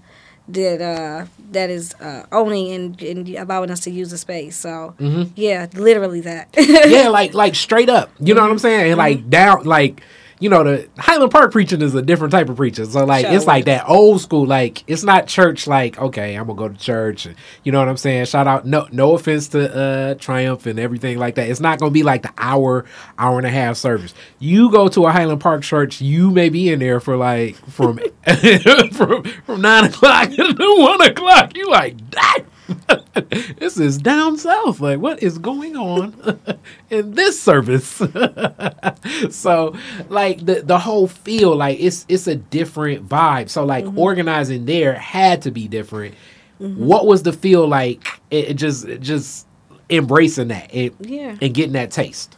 that uh, that is uh, owning and, and allowing us to use the space. So Mm-hmm. yeah, literally that. yeah, like like straight up. You know what Mm-hmm. I'm saying? And like down like you know the Highland Park preaching is a different type of preaching. So like it's like that old school like it's not church like okay, I'm going to go to church. and- You know what I'm saying? Shout out no no offense to uh Triumph and everything like that. It's not going to be like the hour hour and a half service. You go to a Highland Park church, you may be in there for like from from from 9 o'clock to 1 o'clock. You like that this is down south. Like, what is going on in this service? so, like the the whole feel, like it's it's a different vibe. So, like organizing there had to be different. What was the feel like? It, it just it just embracing that it, Yeah. and getting that taste.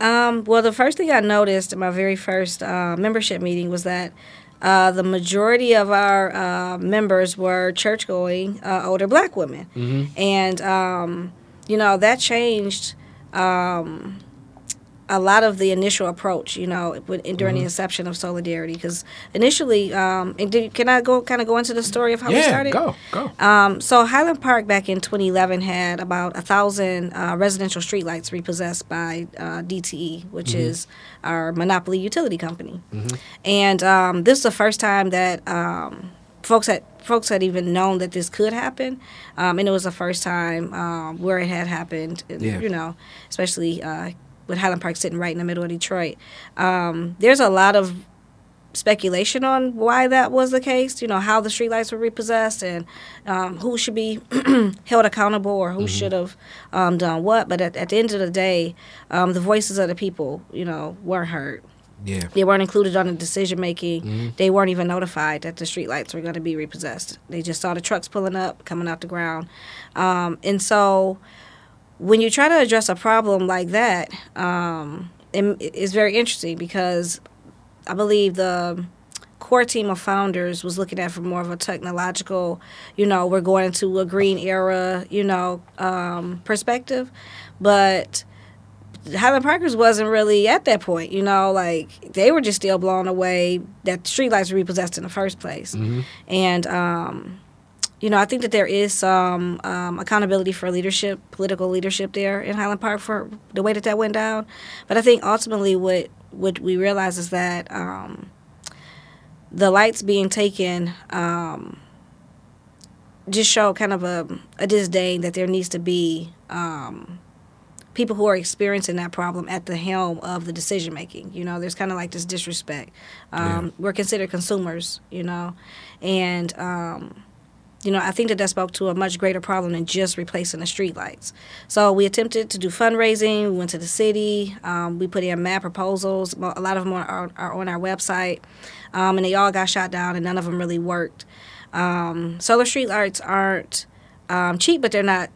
Um, well, the first thing I noticed in my very first uh, membership meeting was that uh, the majority of our uh, members were church going uh, older black women. And, um, you know, that changed um, a lot of the initial approach, you know, when, during the inception of Soulardarity. Because initially, um, and do, can I go kind of go into the story of how we yeah, started? go go. Um, so Highland Park back in 2011 had about a thousand uh, residential streetlights repossessed by uh, DTE, which is our monopoly utility company. And um, this is the first time that um, folks had folks had even known that this could happen, um, and it was the first time um, where it had happened. Yeah. You know, especially uh, with Highland Park sitting right in the middle of Detroit. Um, there's a lot of speculation on why that was the case. You know how the streetlights were repossessed and um, who should be held accountable or who should have um, done what. But at, at the end of the day, um, the voices of the people, you know, weren't heard. Yeah, They weren't included on the decision making. They weren't even notified that the streetlights were going to be repossessed. They just saw the trucks pulling up, coming out the ground, um, and so when you try to address a problem like that, um, it, it's very interesting because I believe the core team of founders was looking at it from more of a technological, you know, we're going into a green era, you know, um, perspective, but Highland Parkers wasn't really at that point, you know, like they were just still blown away that streetlights were repossessed in the first place, and um, you know, I think that there is some um, accountability for leadership, political leadership there in Highland Park for the way that that went down. But I think ultimately what what we realize is that um, the lights being taken um, just show kind of a, a disdain that there needs to be um, people who are experiencing that problem at the helm of the decision making. You know, there's kind of like this disrespect. Um, Yeah. We're considered consumers, you know, and um, you know, I think that that spoke to a much greater problem than just replacing the streetlights. So we attempted to do fundraising. We went to the city. Um, we put in mad proposals. A lot of them are, are on our website, um, and they all got shot down, and none of them really worked. Um, solar streetlights aren't um, cheap, but they're not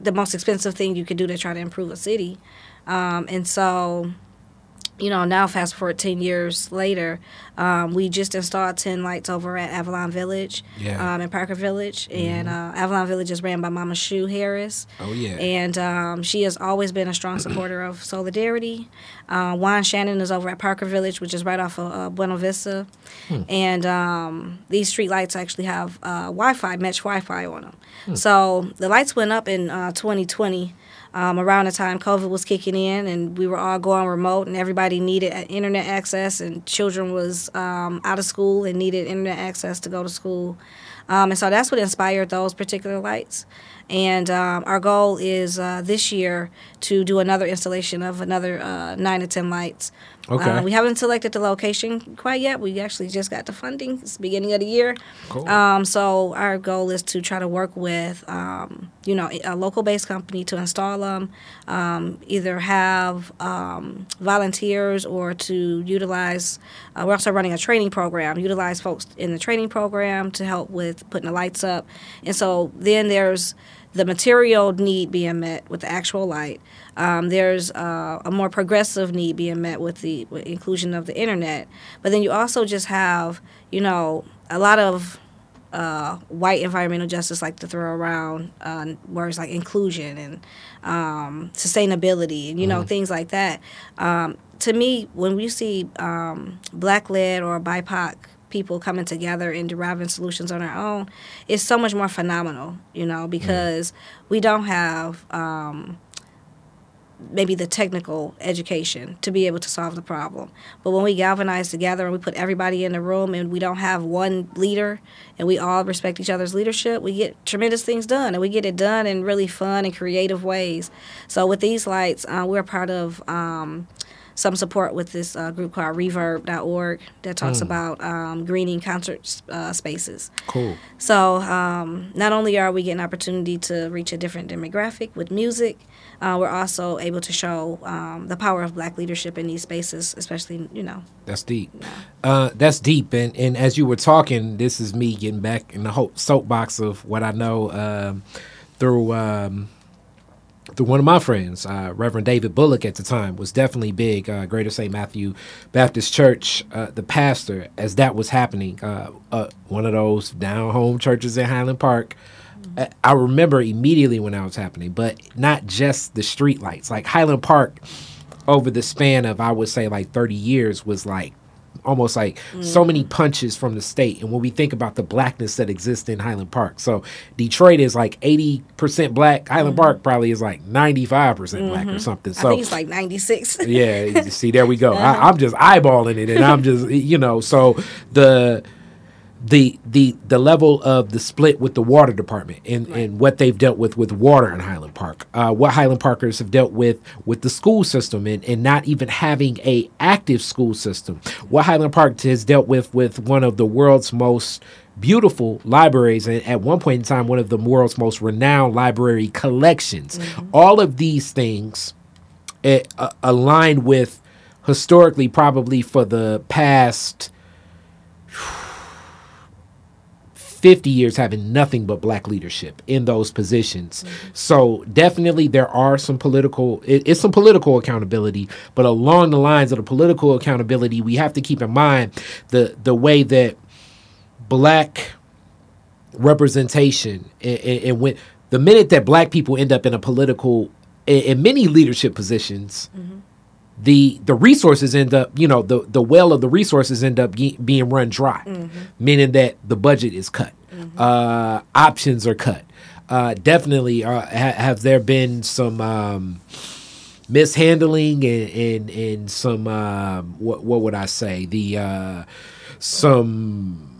the most expensive thing you could do to try to improve a city. Um, and so, you know, now fast forward 10 years later, um, we just installed 10 lights over at Avalon Village Yeah. um, in Parker Village. And uh, Avalon Village is ran by Mama Shu Harris. Oh yeah. And um, she has always been a strong supporter of Soulardarity. Uh, Juan Shannon is over at Parker Village, which is right off of uh, Buena Vista. And um, these street lights actually have uh, Wi Fi, Mesh Wi Fi on them. So the lights went up in uh, 2020. Um, around the time COVID was kicking in, and we were all going remote, and everybody needed uh, internet access, and children was um, out of school and needed internet access to go to school. Um, and so that's what inspired those particular lights. And um, our goal is uh, this year to do another installation of another uh, nine to 10 lights. Okay. Uh, we haven't selected the location quite yet. We actually just got the funding. It's the beginning of the year. Cool. Um, so our goal is to try to work with, um, you know, a local-based company to install them. Um, either have um, volunteers or to utilize. Uh, we're also running a training program. Utilize folks in the training program to help with putting the lights up. And so then there's the material need being met with the actual light. Um, there's uh, a more progressive need being met with the with inclusion of the internet. But then you also just have, you know, a lot of uh, white environmental justice like to throw around uh, words like inclusion and um, sustainability and you know things like that. Um, to me, when we see um, black led or BIPOC people coming together and deriving solutions on our own, is so much more phenomenal, you know, because we don't have. Um, maybe the technical education to be able to solve the problem. But when we galvanize together and we put everybody in the room and we don't have one leader and we all respect each other's leadership, we get tremendous things done and we get it done in really fun and creative ways. So with these lights, uh, we're part of um, some support with this uh, group called reverb.org that talks about um, greening concert uh, spaces. cool. So um, not only are we getting opportunity to reach a different demographic with music, uh, we're also able to show um, the power of black leadership in these spaces, especially you know. That's deep. Uh, that's deep. And, and as you were talking, this is me getting back in the whole soapbox of what I know um, through um, through one of my friends, uh, Reverend David Bullock at the time, was definitely big. Uh, Greater St. Matthew Baptist Church, uh, the pastor, as that was happening, uh, uh, one of those down home churches in Highland Park. I- I remember immediately when that was happening, but not just the street lights. Like Highland Park, over the span of I would say like 30 years, was like almost like so many mm. punches from the state. And when we think about the blackness that exists in Highland Park, so Detroit is like 80% black. Highland Park mm-hmm. probably is like 95% black or mm-hmm. something. So I think it's like 96. yeah, see, there we go. I, uh-huh. I'm just eyeballing it, and I'm just, you know, so the the the the level of the split with the water department and, and what they've dealt with with water in Highland Park, uh, what Highland Parkers have dealt with with the school system and, and not even having a active school system, what Highland Park has dealt with with one of the world's most beautiful libraries and at one point in time one of the world's most renowned library collections. All of these things eh, uh, aligned with historically probably for the past 50 years having nothing but black leadership in those positions. Mm-hmm. So definitely there are some political it, it's some political accountability, but along the lines of the political accountability, we have to keep in mind the the way that black representation and, and, and when the minute that black people end up in a political in, in many leadership positions mm-hmm. The the resources end up you know the the well of the resources end up ge- being run dry meaning that the budget is cut. Uh options are cut. Uh definitely uh, ha- have there been some um mishandling and and, and some um what what would i say? The uh some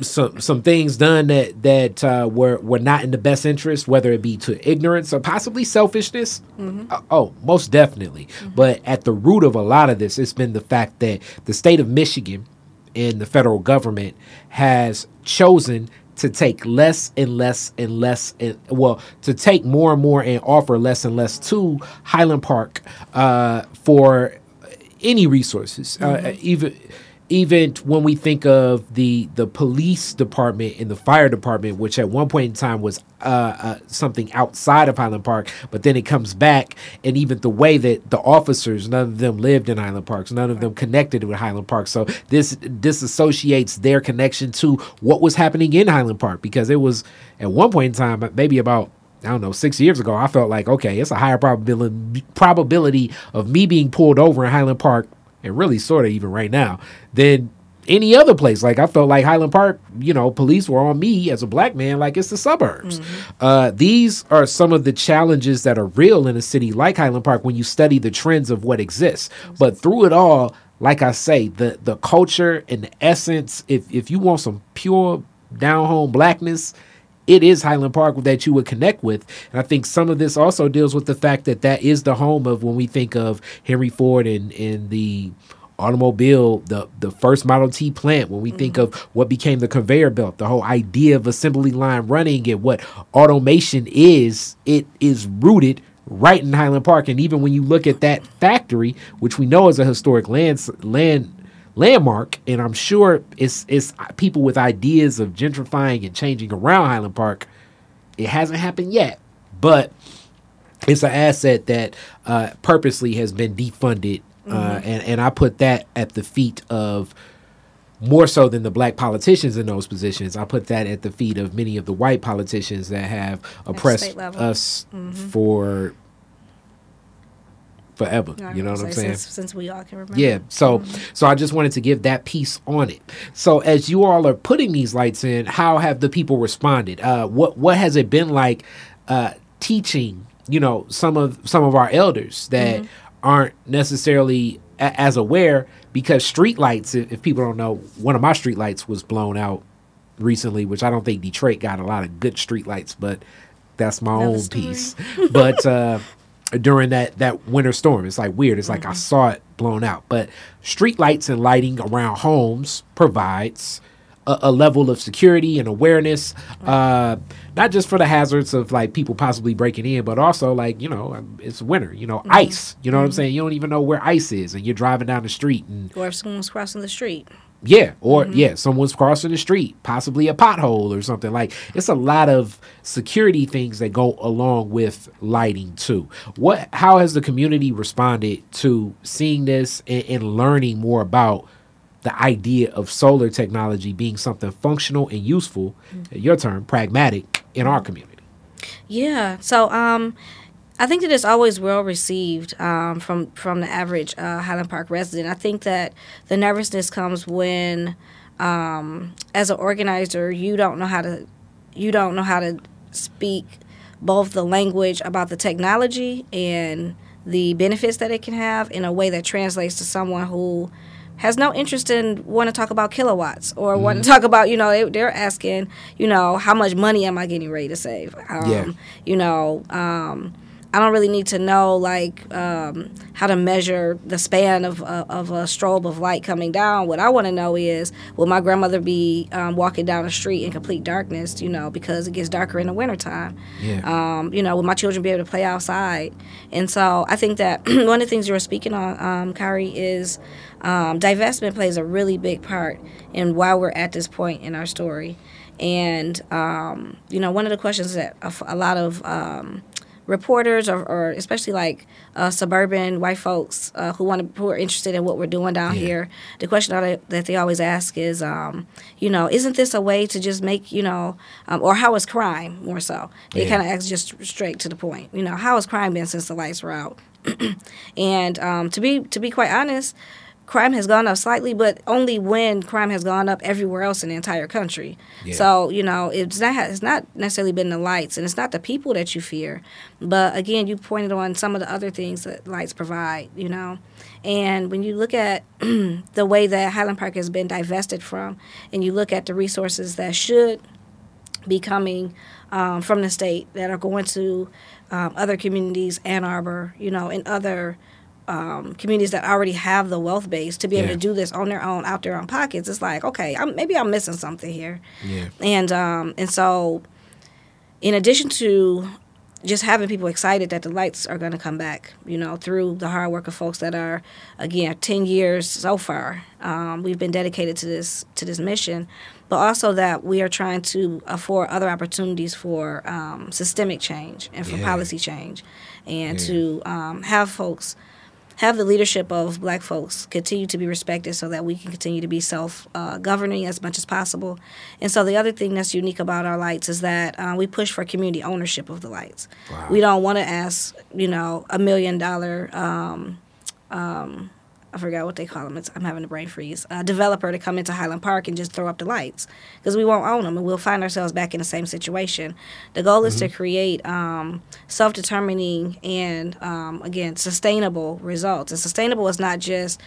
some some things done that that uh, were were not in the best interest, whether it be to ignorance or possibly selfishness. Uh, oh, most definitely. But at the root of a lot of this, it's been the fact that the state of Michigan and the federal government has chosen to take less and less and less and well to take more and more and offer less and less to Highland Park uh, for any resources, uh, even even when we think of the the police department and the fire department, which at one point in time was uh, uh, something outside of Highland Park, but then it comes back, and even the way that the officers, none of them lived in Highland Park, none of them connected with Highland Park. So this disassociates their connection to what was happening in Highland Park because it was at one point in time, maybe about I don't know, six years ago, I felt like, okay, it's a higher probability probability of me being pulled over in Highland Park, and really sort of even right now, than any other place. Like I felt like Highland Park, you know, police were on me as a black man, like it's the suburbs. Uh, these are some of the challenges that are real in a city like Highland Park when you study the trends of what exists. But through it all, like I say, the the culture and the essence, if if you want some pure down home blackness, it is Highland Park that you would connect with. And I think some of this also deals with the fact that that is the home of when we think of Henry Ford and, and the automobile, the the first Model T plant, when we mm-hmm. think of what became the conveyor belt, the whole idea of assembly line running and what automation is, it is rooted right in Highland Park. And even when you look at that factory, which we know is a historic land land landmark, and I'm sure it's it's people with ideas of gentrifying and changing around Highland Park. It hasn't happened yet, but it's an asset that uh, purposely has been defunded, uh, mm-hmm. uh, and and I put that at the feet of more so than the black politicians in those positions. I put that at the feet of many of the white politicians that have oppressed us mm-hmm. for forever. you know what I'm saying? Since, since, we all can remember. Yeah. So mm-hmm. so I just wanted to give that piece on it. So as you all are putting these lights in, how have the people responded? Uh, what what has it been like uh, teaching? You know, some of some of our elders that mm-hmm. aren't necessarily a- as aware because street lights. If, if people don't know, one of my street lights was blown out recently, which I don't think Detroit got a lot of good street lights, but that's my Another own story. piece. but uh, during that that winter storm. It's like weird. It's mm-hmm. like I mm-hmm. saw it blown out. But street lights and lighting around homes provides a, a level of security and awareness, uh, not just for the hazards of like people possibly breaking in, but also like you know um, it's winter. You know, mm-hmm. ice. You know mm-hmm. what I'm mm-hmm. saying? You don't even know where ice is, and you're driving down the street, and or if someone's crossing the street. Yeah, or mm-hmm. yeah, someone's crossing the street, possibly a pothole or something. Like it's a lot of security things that go along with lighting too. What how has the community responded to seeing this and, and learning more about the idea of solar technology being something functional and useful, mm-hmm. your term, pragmatic in our community? Yeah. So um I think that it's always well received um, from from the average uh, Highland Park resident. I think that the nervousness comes when, um, as an organizer, you don't know how to you don't know how to speak both the language about the technology and the benefits that it can have in a way that translates to someone who has no interest in want to talk about kilowatts or mm-hmm. want to talk about you know they, are asking you know how much money am i getting ready to save um, yeah. you know um, I don't really need to know like um, how to measure the span of, uh, of a strobe of light coming down. What I want to know is will my grandmother be um, walking down the street in complete darkness, you know, because it gets darker in the wintertime? Yeah. Um, you know, will my children be able to play outside? And so I think that one of the things you were speaking on, um, Kyrie, is um, divestment plays a really big part in why we're at this point in our story. And, um, you know, one of the questions that a, a lot of um, reporters or, or especially like uh, suburban white folks uh, who want to who are interested in what we're doing down yeah. here. The question that, that they always ask is, um, you know, isn't this a way to just make you know, um, or how is crime more so? They yeah. kind of ask just straight to the point. You know, how has crime been since the lights were out? and um, to be to be quite honest, crime has gone up slightly, but only when crime has gone up everywhere else in the entire country. Yeah. So you know, it's not it's not necessarily been the lights, and it's not the people that you fear, but again, you pointed on some of the other things that lights provide. You know, and when you look at the way that Highland Park has been divested from, and you look at the resources that should be coming um, from the state that are going to um, other communities, Ann Arbor, you know, and other um, communities that already have the wealth base to be able to do this on their own, out their own pockets, it's like, okay, I'm, maybe I'm missing something here. Yeah. And um, and so, in addition to just having people excited that the lights are going to come back, you know, through the hard work of folks that are, again, ten years so far, um, we've been dedicated to this to this mission, but also that we are trying to afford other opportunities for um, systemic change and for yeah. policy change, and yeah. to um, have folks have the leadership of black folks continue to be respected so that we can continue to be self uh, governing as much as possible. And so the other thing that's unique about our lights is that uh, we push for community ownership of the lights. Wow. We don't want to ask, you know, a million dollar um, um, I forgot what they call them. It's, I'm having a brain freeze. A developer to come into Highland Park and just throw up the lights because we won't own them and we'll find ourselves back in the same situation. The goal mm-hmm. is to mm-hmm. create um, self determining and, um, again, sustainable results. And sustainable is not just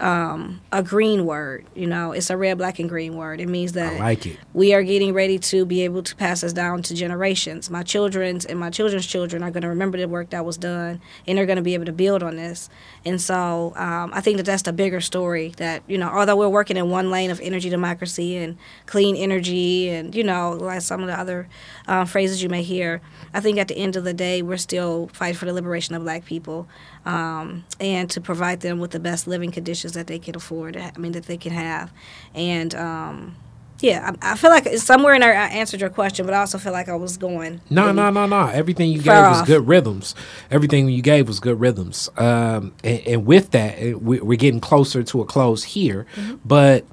um, a green word. You know, it's a red, black, and green word. It means that like it. we are getting ready to be able to pass this down to generations. My children's and my children's children are going to remember the work that was done, and they're going to be able to build on this. And so, um, I think that that's the bigger story. That you know, although we're working in one lane of energy democracy and clean energy, and you know, like some of the other um, phrases you may hear, I think at the end of the day, we're still fighting for the liberation of Black people, um, and to provide them with the best living conditions that they can afford. I mean, that they can have, and um, yeah, I, I feel like somewhere in there I answered your question, but I also feel like I was going. No, no, no, no. Everything you gave Far was good rhythms. Everything you gave was good rhythms. Um, and, and with that, we- we're getting closer to a close here. Mm-hmm. But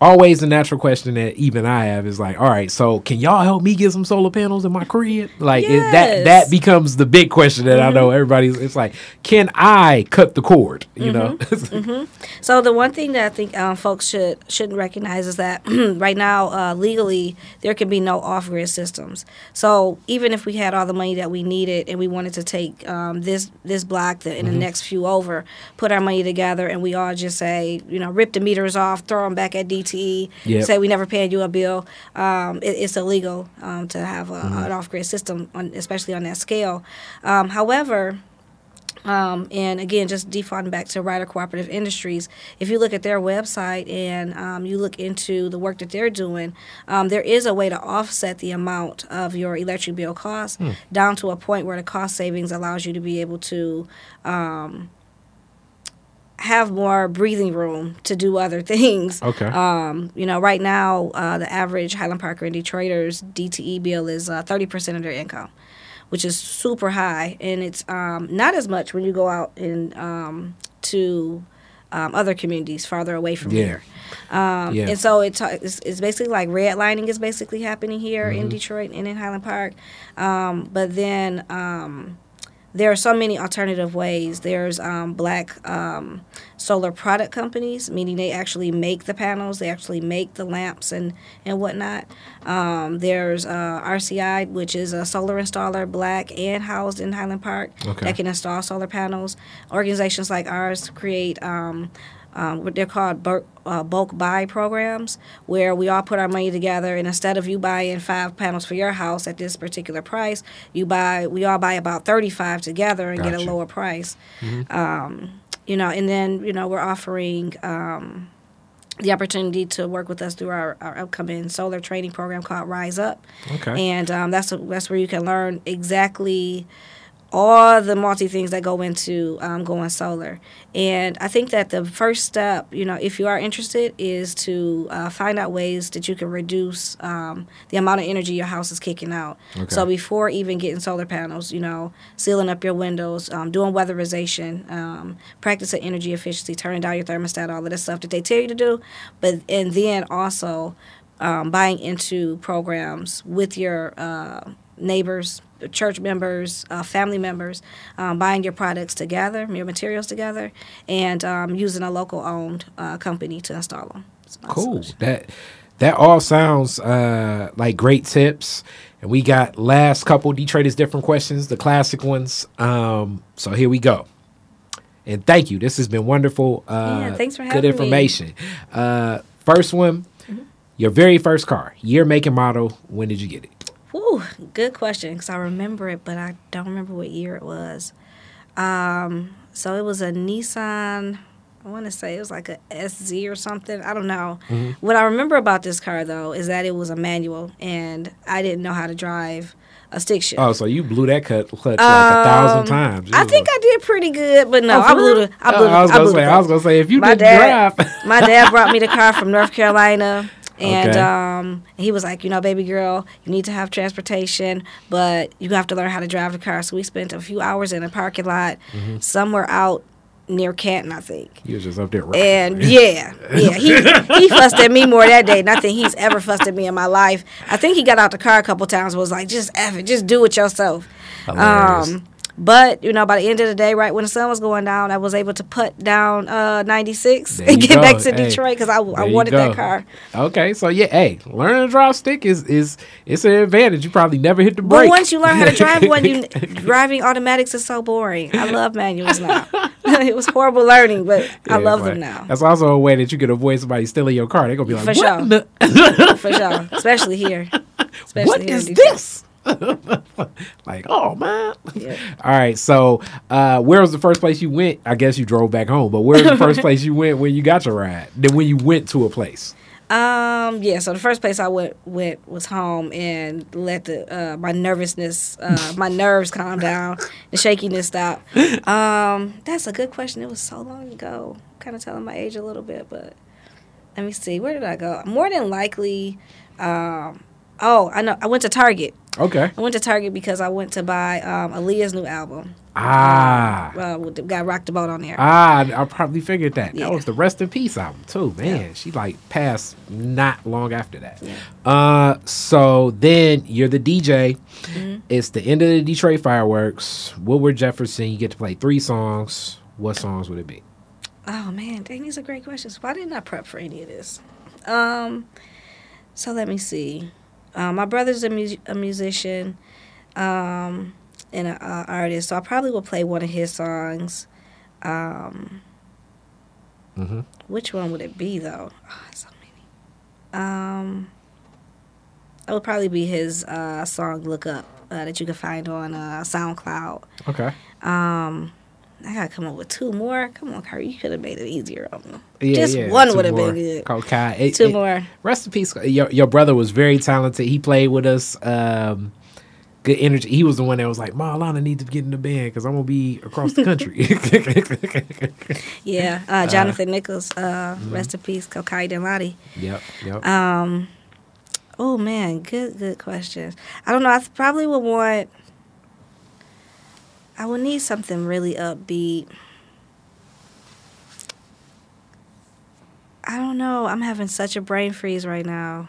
always the natural question that even I have is like, all right, so can y'all help me get some solar panels in my crib? Like it, that Yes. Mm-hmm. that becomes the big question that I know everybody's. It's like, can I cut the cord? You Mm-hmm. know. So the one thing that I think um, folks should shouldn't recognize is that right now uh, legally there can be no off grid systems. So even if we had all the money that we needed and we wanted to take um, this this block the, and the next few over, put our money together and we all just say you know rip the meters off, throw them back at DTE, Yep. say we never paid you a bill. Um, it, it's illegal um, to have a, an off grid system, on, especially on that scale. Um, however. Um, and again, just defaulting back to Ryter Cooperative Industries, if you look at their website and um, you look into the work that they're doing, um, there is a way to offset the amount of your electric bill costs down to a point where the cost savings allows you to be able to um, have more breathing room to do other things. Okay. Um, you know, right now, uh, the average Highland Parker and Detroiters DTE bill is uh, 30% of their income, which is super high. And it's um, not as much when you go out in, um, to um, other communities farther away from Yeah. here. Um, Yeah. And so it ta- it's, it's basically like redlining is basically happening here in Detroit and in Highland Park. Um, but then um, there are so many alternative ways. There's um, black um, solar product companies, meaning they actually make the panels, they actually make the lamps and, and whatnot. Um, there's uh, RCI, which is a solar installer, black and housed in Highland Park, Okay. that can install solar panels. Organizations like ours create. Um, what they're called bulk, uh, bulk buy programs, where we all put our money together, and instead of you buying five panels for your house at this particular price, you buy we all buy about thirty five together and get a lower price. Um, you know, and then you know we're offering. Um, the opportunity to work with us through our, our upcoming solar training program called Rise Up, Okay. and um, that's that's where you can learn exactly all the multi things that go into um, going solar. And I think that the first step, you know, if you are interested, is to uh, find out ways that you can reduce um, the amount of energy your house is kicking out. Okay. So before even getting solar panels, you know, sealing up your windows, um, doing weatherization, um, practicing energy efficiency, turning down your thermostat, all of that stuff that they tell you to do. But and then also um, buying into programs with your uh, neighbors, church members, uh, family members, um, buying your products together, your materials together, and um, using a local owned uh, company to install them. Cool. solution. That that all sounds uh, like great tips. And we got last couple Detroit's different questions, the classic ones. Um, so here we go. And thank you. This has been wonderful. Uh, Yeah, thanks for Good having me. information. Uh, first one, your very first car, year, make, and model. When did you get it? Whew, good question because I remember it, but I don't remember what year it was. Um, so it was a Nissan. I want to say it was like a SZ or something. I don't know. What I remember about this car though is that it was a manual, and I didn't know how to drive a stick shift. Oh, so you blew that cut clutch like a thousand Um, times. I think I did pretty good, but no, Oh, I blew real? the. I blew. Oh, I was gonna blew say. I was gonna say if you my didn't dad, drive. my dad brought me the car from North Carolina, and Okay. um, he was like, you know, baby girl, you need to have transportation, but you have to learn how to drive the car. So we spent a few hours in a parking lot Mm-hmm. somewhere out near Canton, I think. you was just up there. Right. And yeah, yeah, he he fussed at me more that day than I think he's ever fussed at me in my life. I think he got out the car a couple times. and Was like, just F it, just do it yourself. Hilarious. Um, but you know, by the end of the day, right when the sun was going down, I was able to put down uh, 96 There and get back to Hey, Detroit because I, I wanted that car. Okay, so yeah, hey, learning to drive stick is is it's an advantage. You probably never hit the brake. But once you learn how to drive one, you driving automatics is so boring. I love manuals now. it was horrible learning, but I love them now. That's also a way that you can avoid somebody stealing your car. They're gonna be like, For "What, sure. the- For sure. Especially here. Especially what here in this?" like, oh man. Yeah. All right. So, uh, where was the first place you went? I guess you drove back home, but where was the first place you went when you got your ride? Then when you went to a place. Um. Yeah. So the first place I went went was home and let the uh, my nervousness, uh, my nerves calm down, the shakiness stop. Um. That's a good question. It was so long ago. Kind of telling my age a little bit, but let me see. Where did I go? More than likely. Um. Oh, I know. I went to Target. Okay. I went to Target because I went to buy um, Aaliyah's new album. Ah. Uh, with the, got Rock the Boat on there. Ah, I probably figured that. Yeah. That was the Rest in Peace album too. Man, she like passed not long after that. Yeah. Uh, so then you're the DJ. Mm-hmm. It's the end of the Detroit fireworks. Woodward Jefferson. You get to play three songs. What songs would it be? Oh man, dang, these are great questions. Why didn't I prep for any of this? Um, so let me see. Uh, my brother's a, mu- a musician, um, and an uh, artist, so I probably will play one of his songs. Um, Mhm. Which one would it be though? Oh, so many. Um, it would probably be his uh, song "Look Up" uh, that you can find on uh, SoundCloud. Okay. Um, I gotta come up with two more. Come on, Kyrie, you could have made it easier on me. Yeah, Just yeah, one would have been good. Okay. It- Two it- more. Rest in peace. Your, your brother was very talented. He played with us. Um, good energy. He was the one that was like, "Ma, Alana needs to get in the band because I'm gonna be across the country." Yeah, uh, Jonathan Nichols, uh, rest in peace, Kokai Denladi. yep. Yep. Um, oh man, good, good questions. I don't know. I probably would want. I would need something really upbeat. I don't know. I'm having such a brain freeze right now.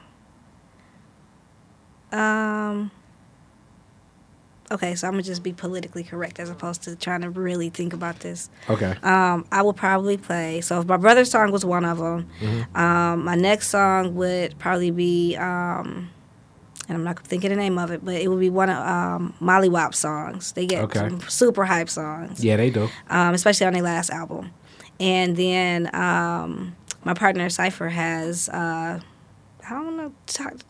Um. Okay, so I'm gonna just be politically correct as opposed to trying to really think about this. okay. Um, I would probably play. So if my brother's song was one of them, Mm-hmm. um, my next song would probably be, um, and I'm not thinking the name of it, but it would be one of um, Molly Wop songs. They get Okay. some super hype songs, Yeah, they do. um, especially on their last album. And then um, my partner Cipher has. Uh, I don't know,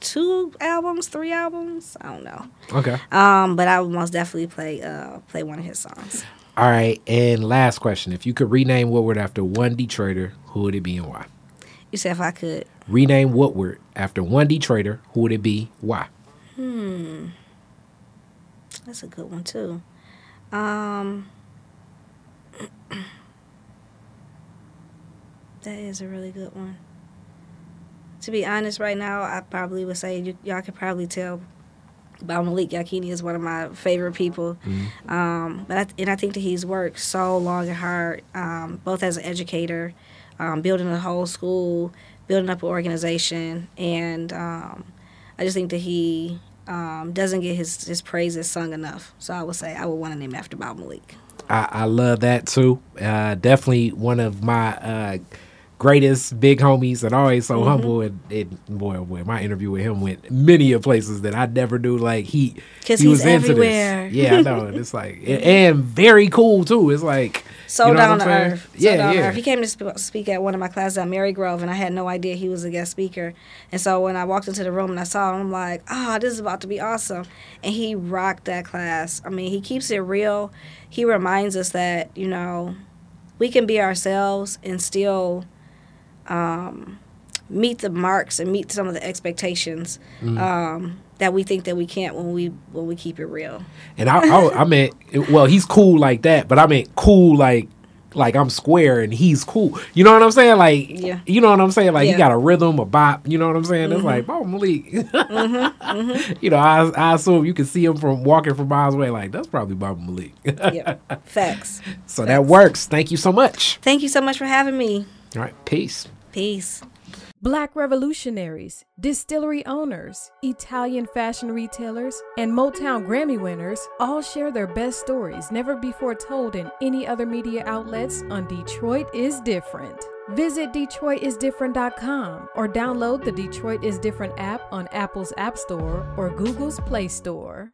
two albums, three albums. I don't know. Okay. Um, but I would most definitely play uh, play one of his songs. All right. And last question: If you could rename Woodward after one Detroiter, who would it be and why? You said if I could. Rename Woodward after one Detroiter, who would it be? Why? Hmm. That's a good one too. Um, that is a really good one. To be honest, right now, I probably would say you, y'all could probably tell. Baba Malik Yakini is one of my favorite people, um, but I, and I think that he's worked so long and hard, um, both as an educator, um, building a whole school, building up an organization, and um, I just think that he um, doesn't get his, his praises sung enough. So I would say I would want to name after Baba Malik. I, I love that too. Uh, definitely one of my uh, greatest big homies and always so Mm-hmm. humble. And, and boy, oh boy, my interview with him went many of places that I never do. Like he, he he's was into everywhere. this. Yeah, I know. And it's like, and, and very cool too. It's like So you know down to earth. So Yeah, down to yeah. earth. He came to sp- speak at one of my classes at Marygrove, and I had no idea he was a guest speaker. And so when I walked into the room and I saw him, I'm like, oh, this is about to be awesome. And he rocked that class. I mean, he keeps it real. He reminds us that, you know, we can be ourselves and still um, meet the marks and meet some of the expectations Mm-hmm. um, that we think that we can't when we when we keep it real. And I, I, I meant, well, he's cool like that, but I meant cool like, like I'm square and he's cool. You know what I'm saying? Like, Yeah. you know what I'm saying? Like, he got a rhythm, a bop. You know what I'm saying? It's like, oh, Malik. You know, I, I assume you can see him from walking from miles away. Like, that's probably Baba Malik. yeah, facts. so that works. Thank you so much. Thank you so much for having me. All right, peace. Peace. Black revolutionaries, distillery owners, Italian fashion retailers, and Motown Grammy winners all share their best stories never before told in any other media outlets on Detroit is Different. Visit DetroitisDifferent.com or download the Detroit is Different app on Apple's App Store or Google's Play Store.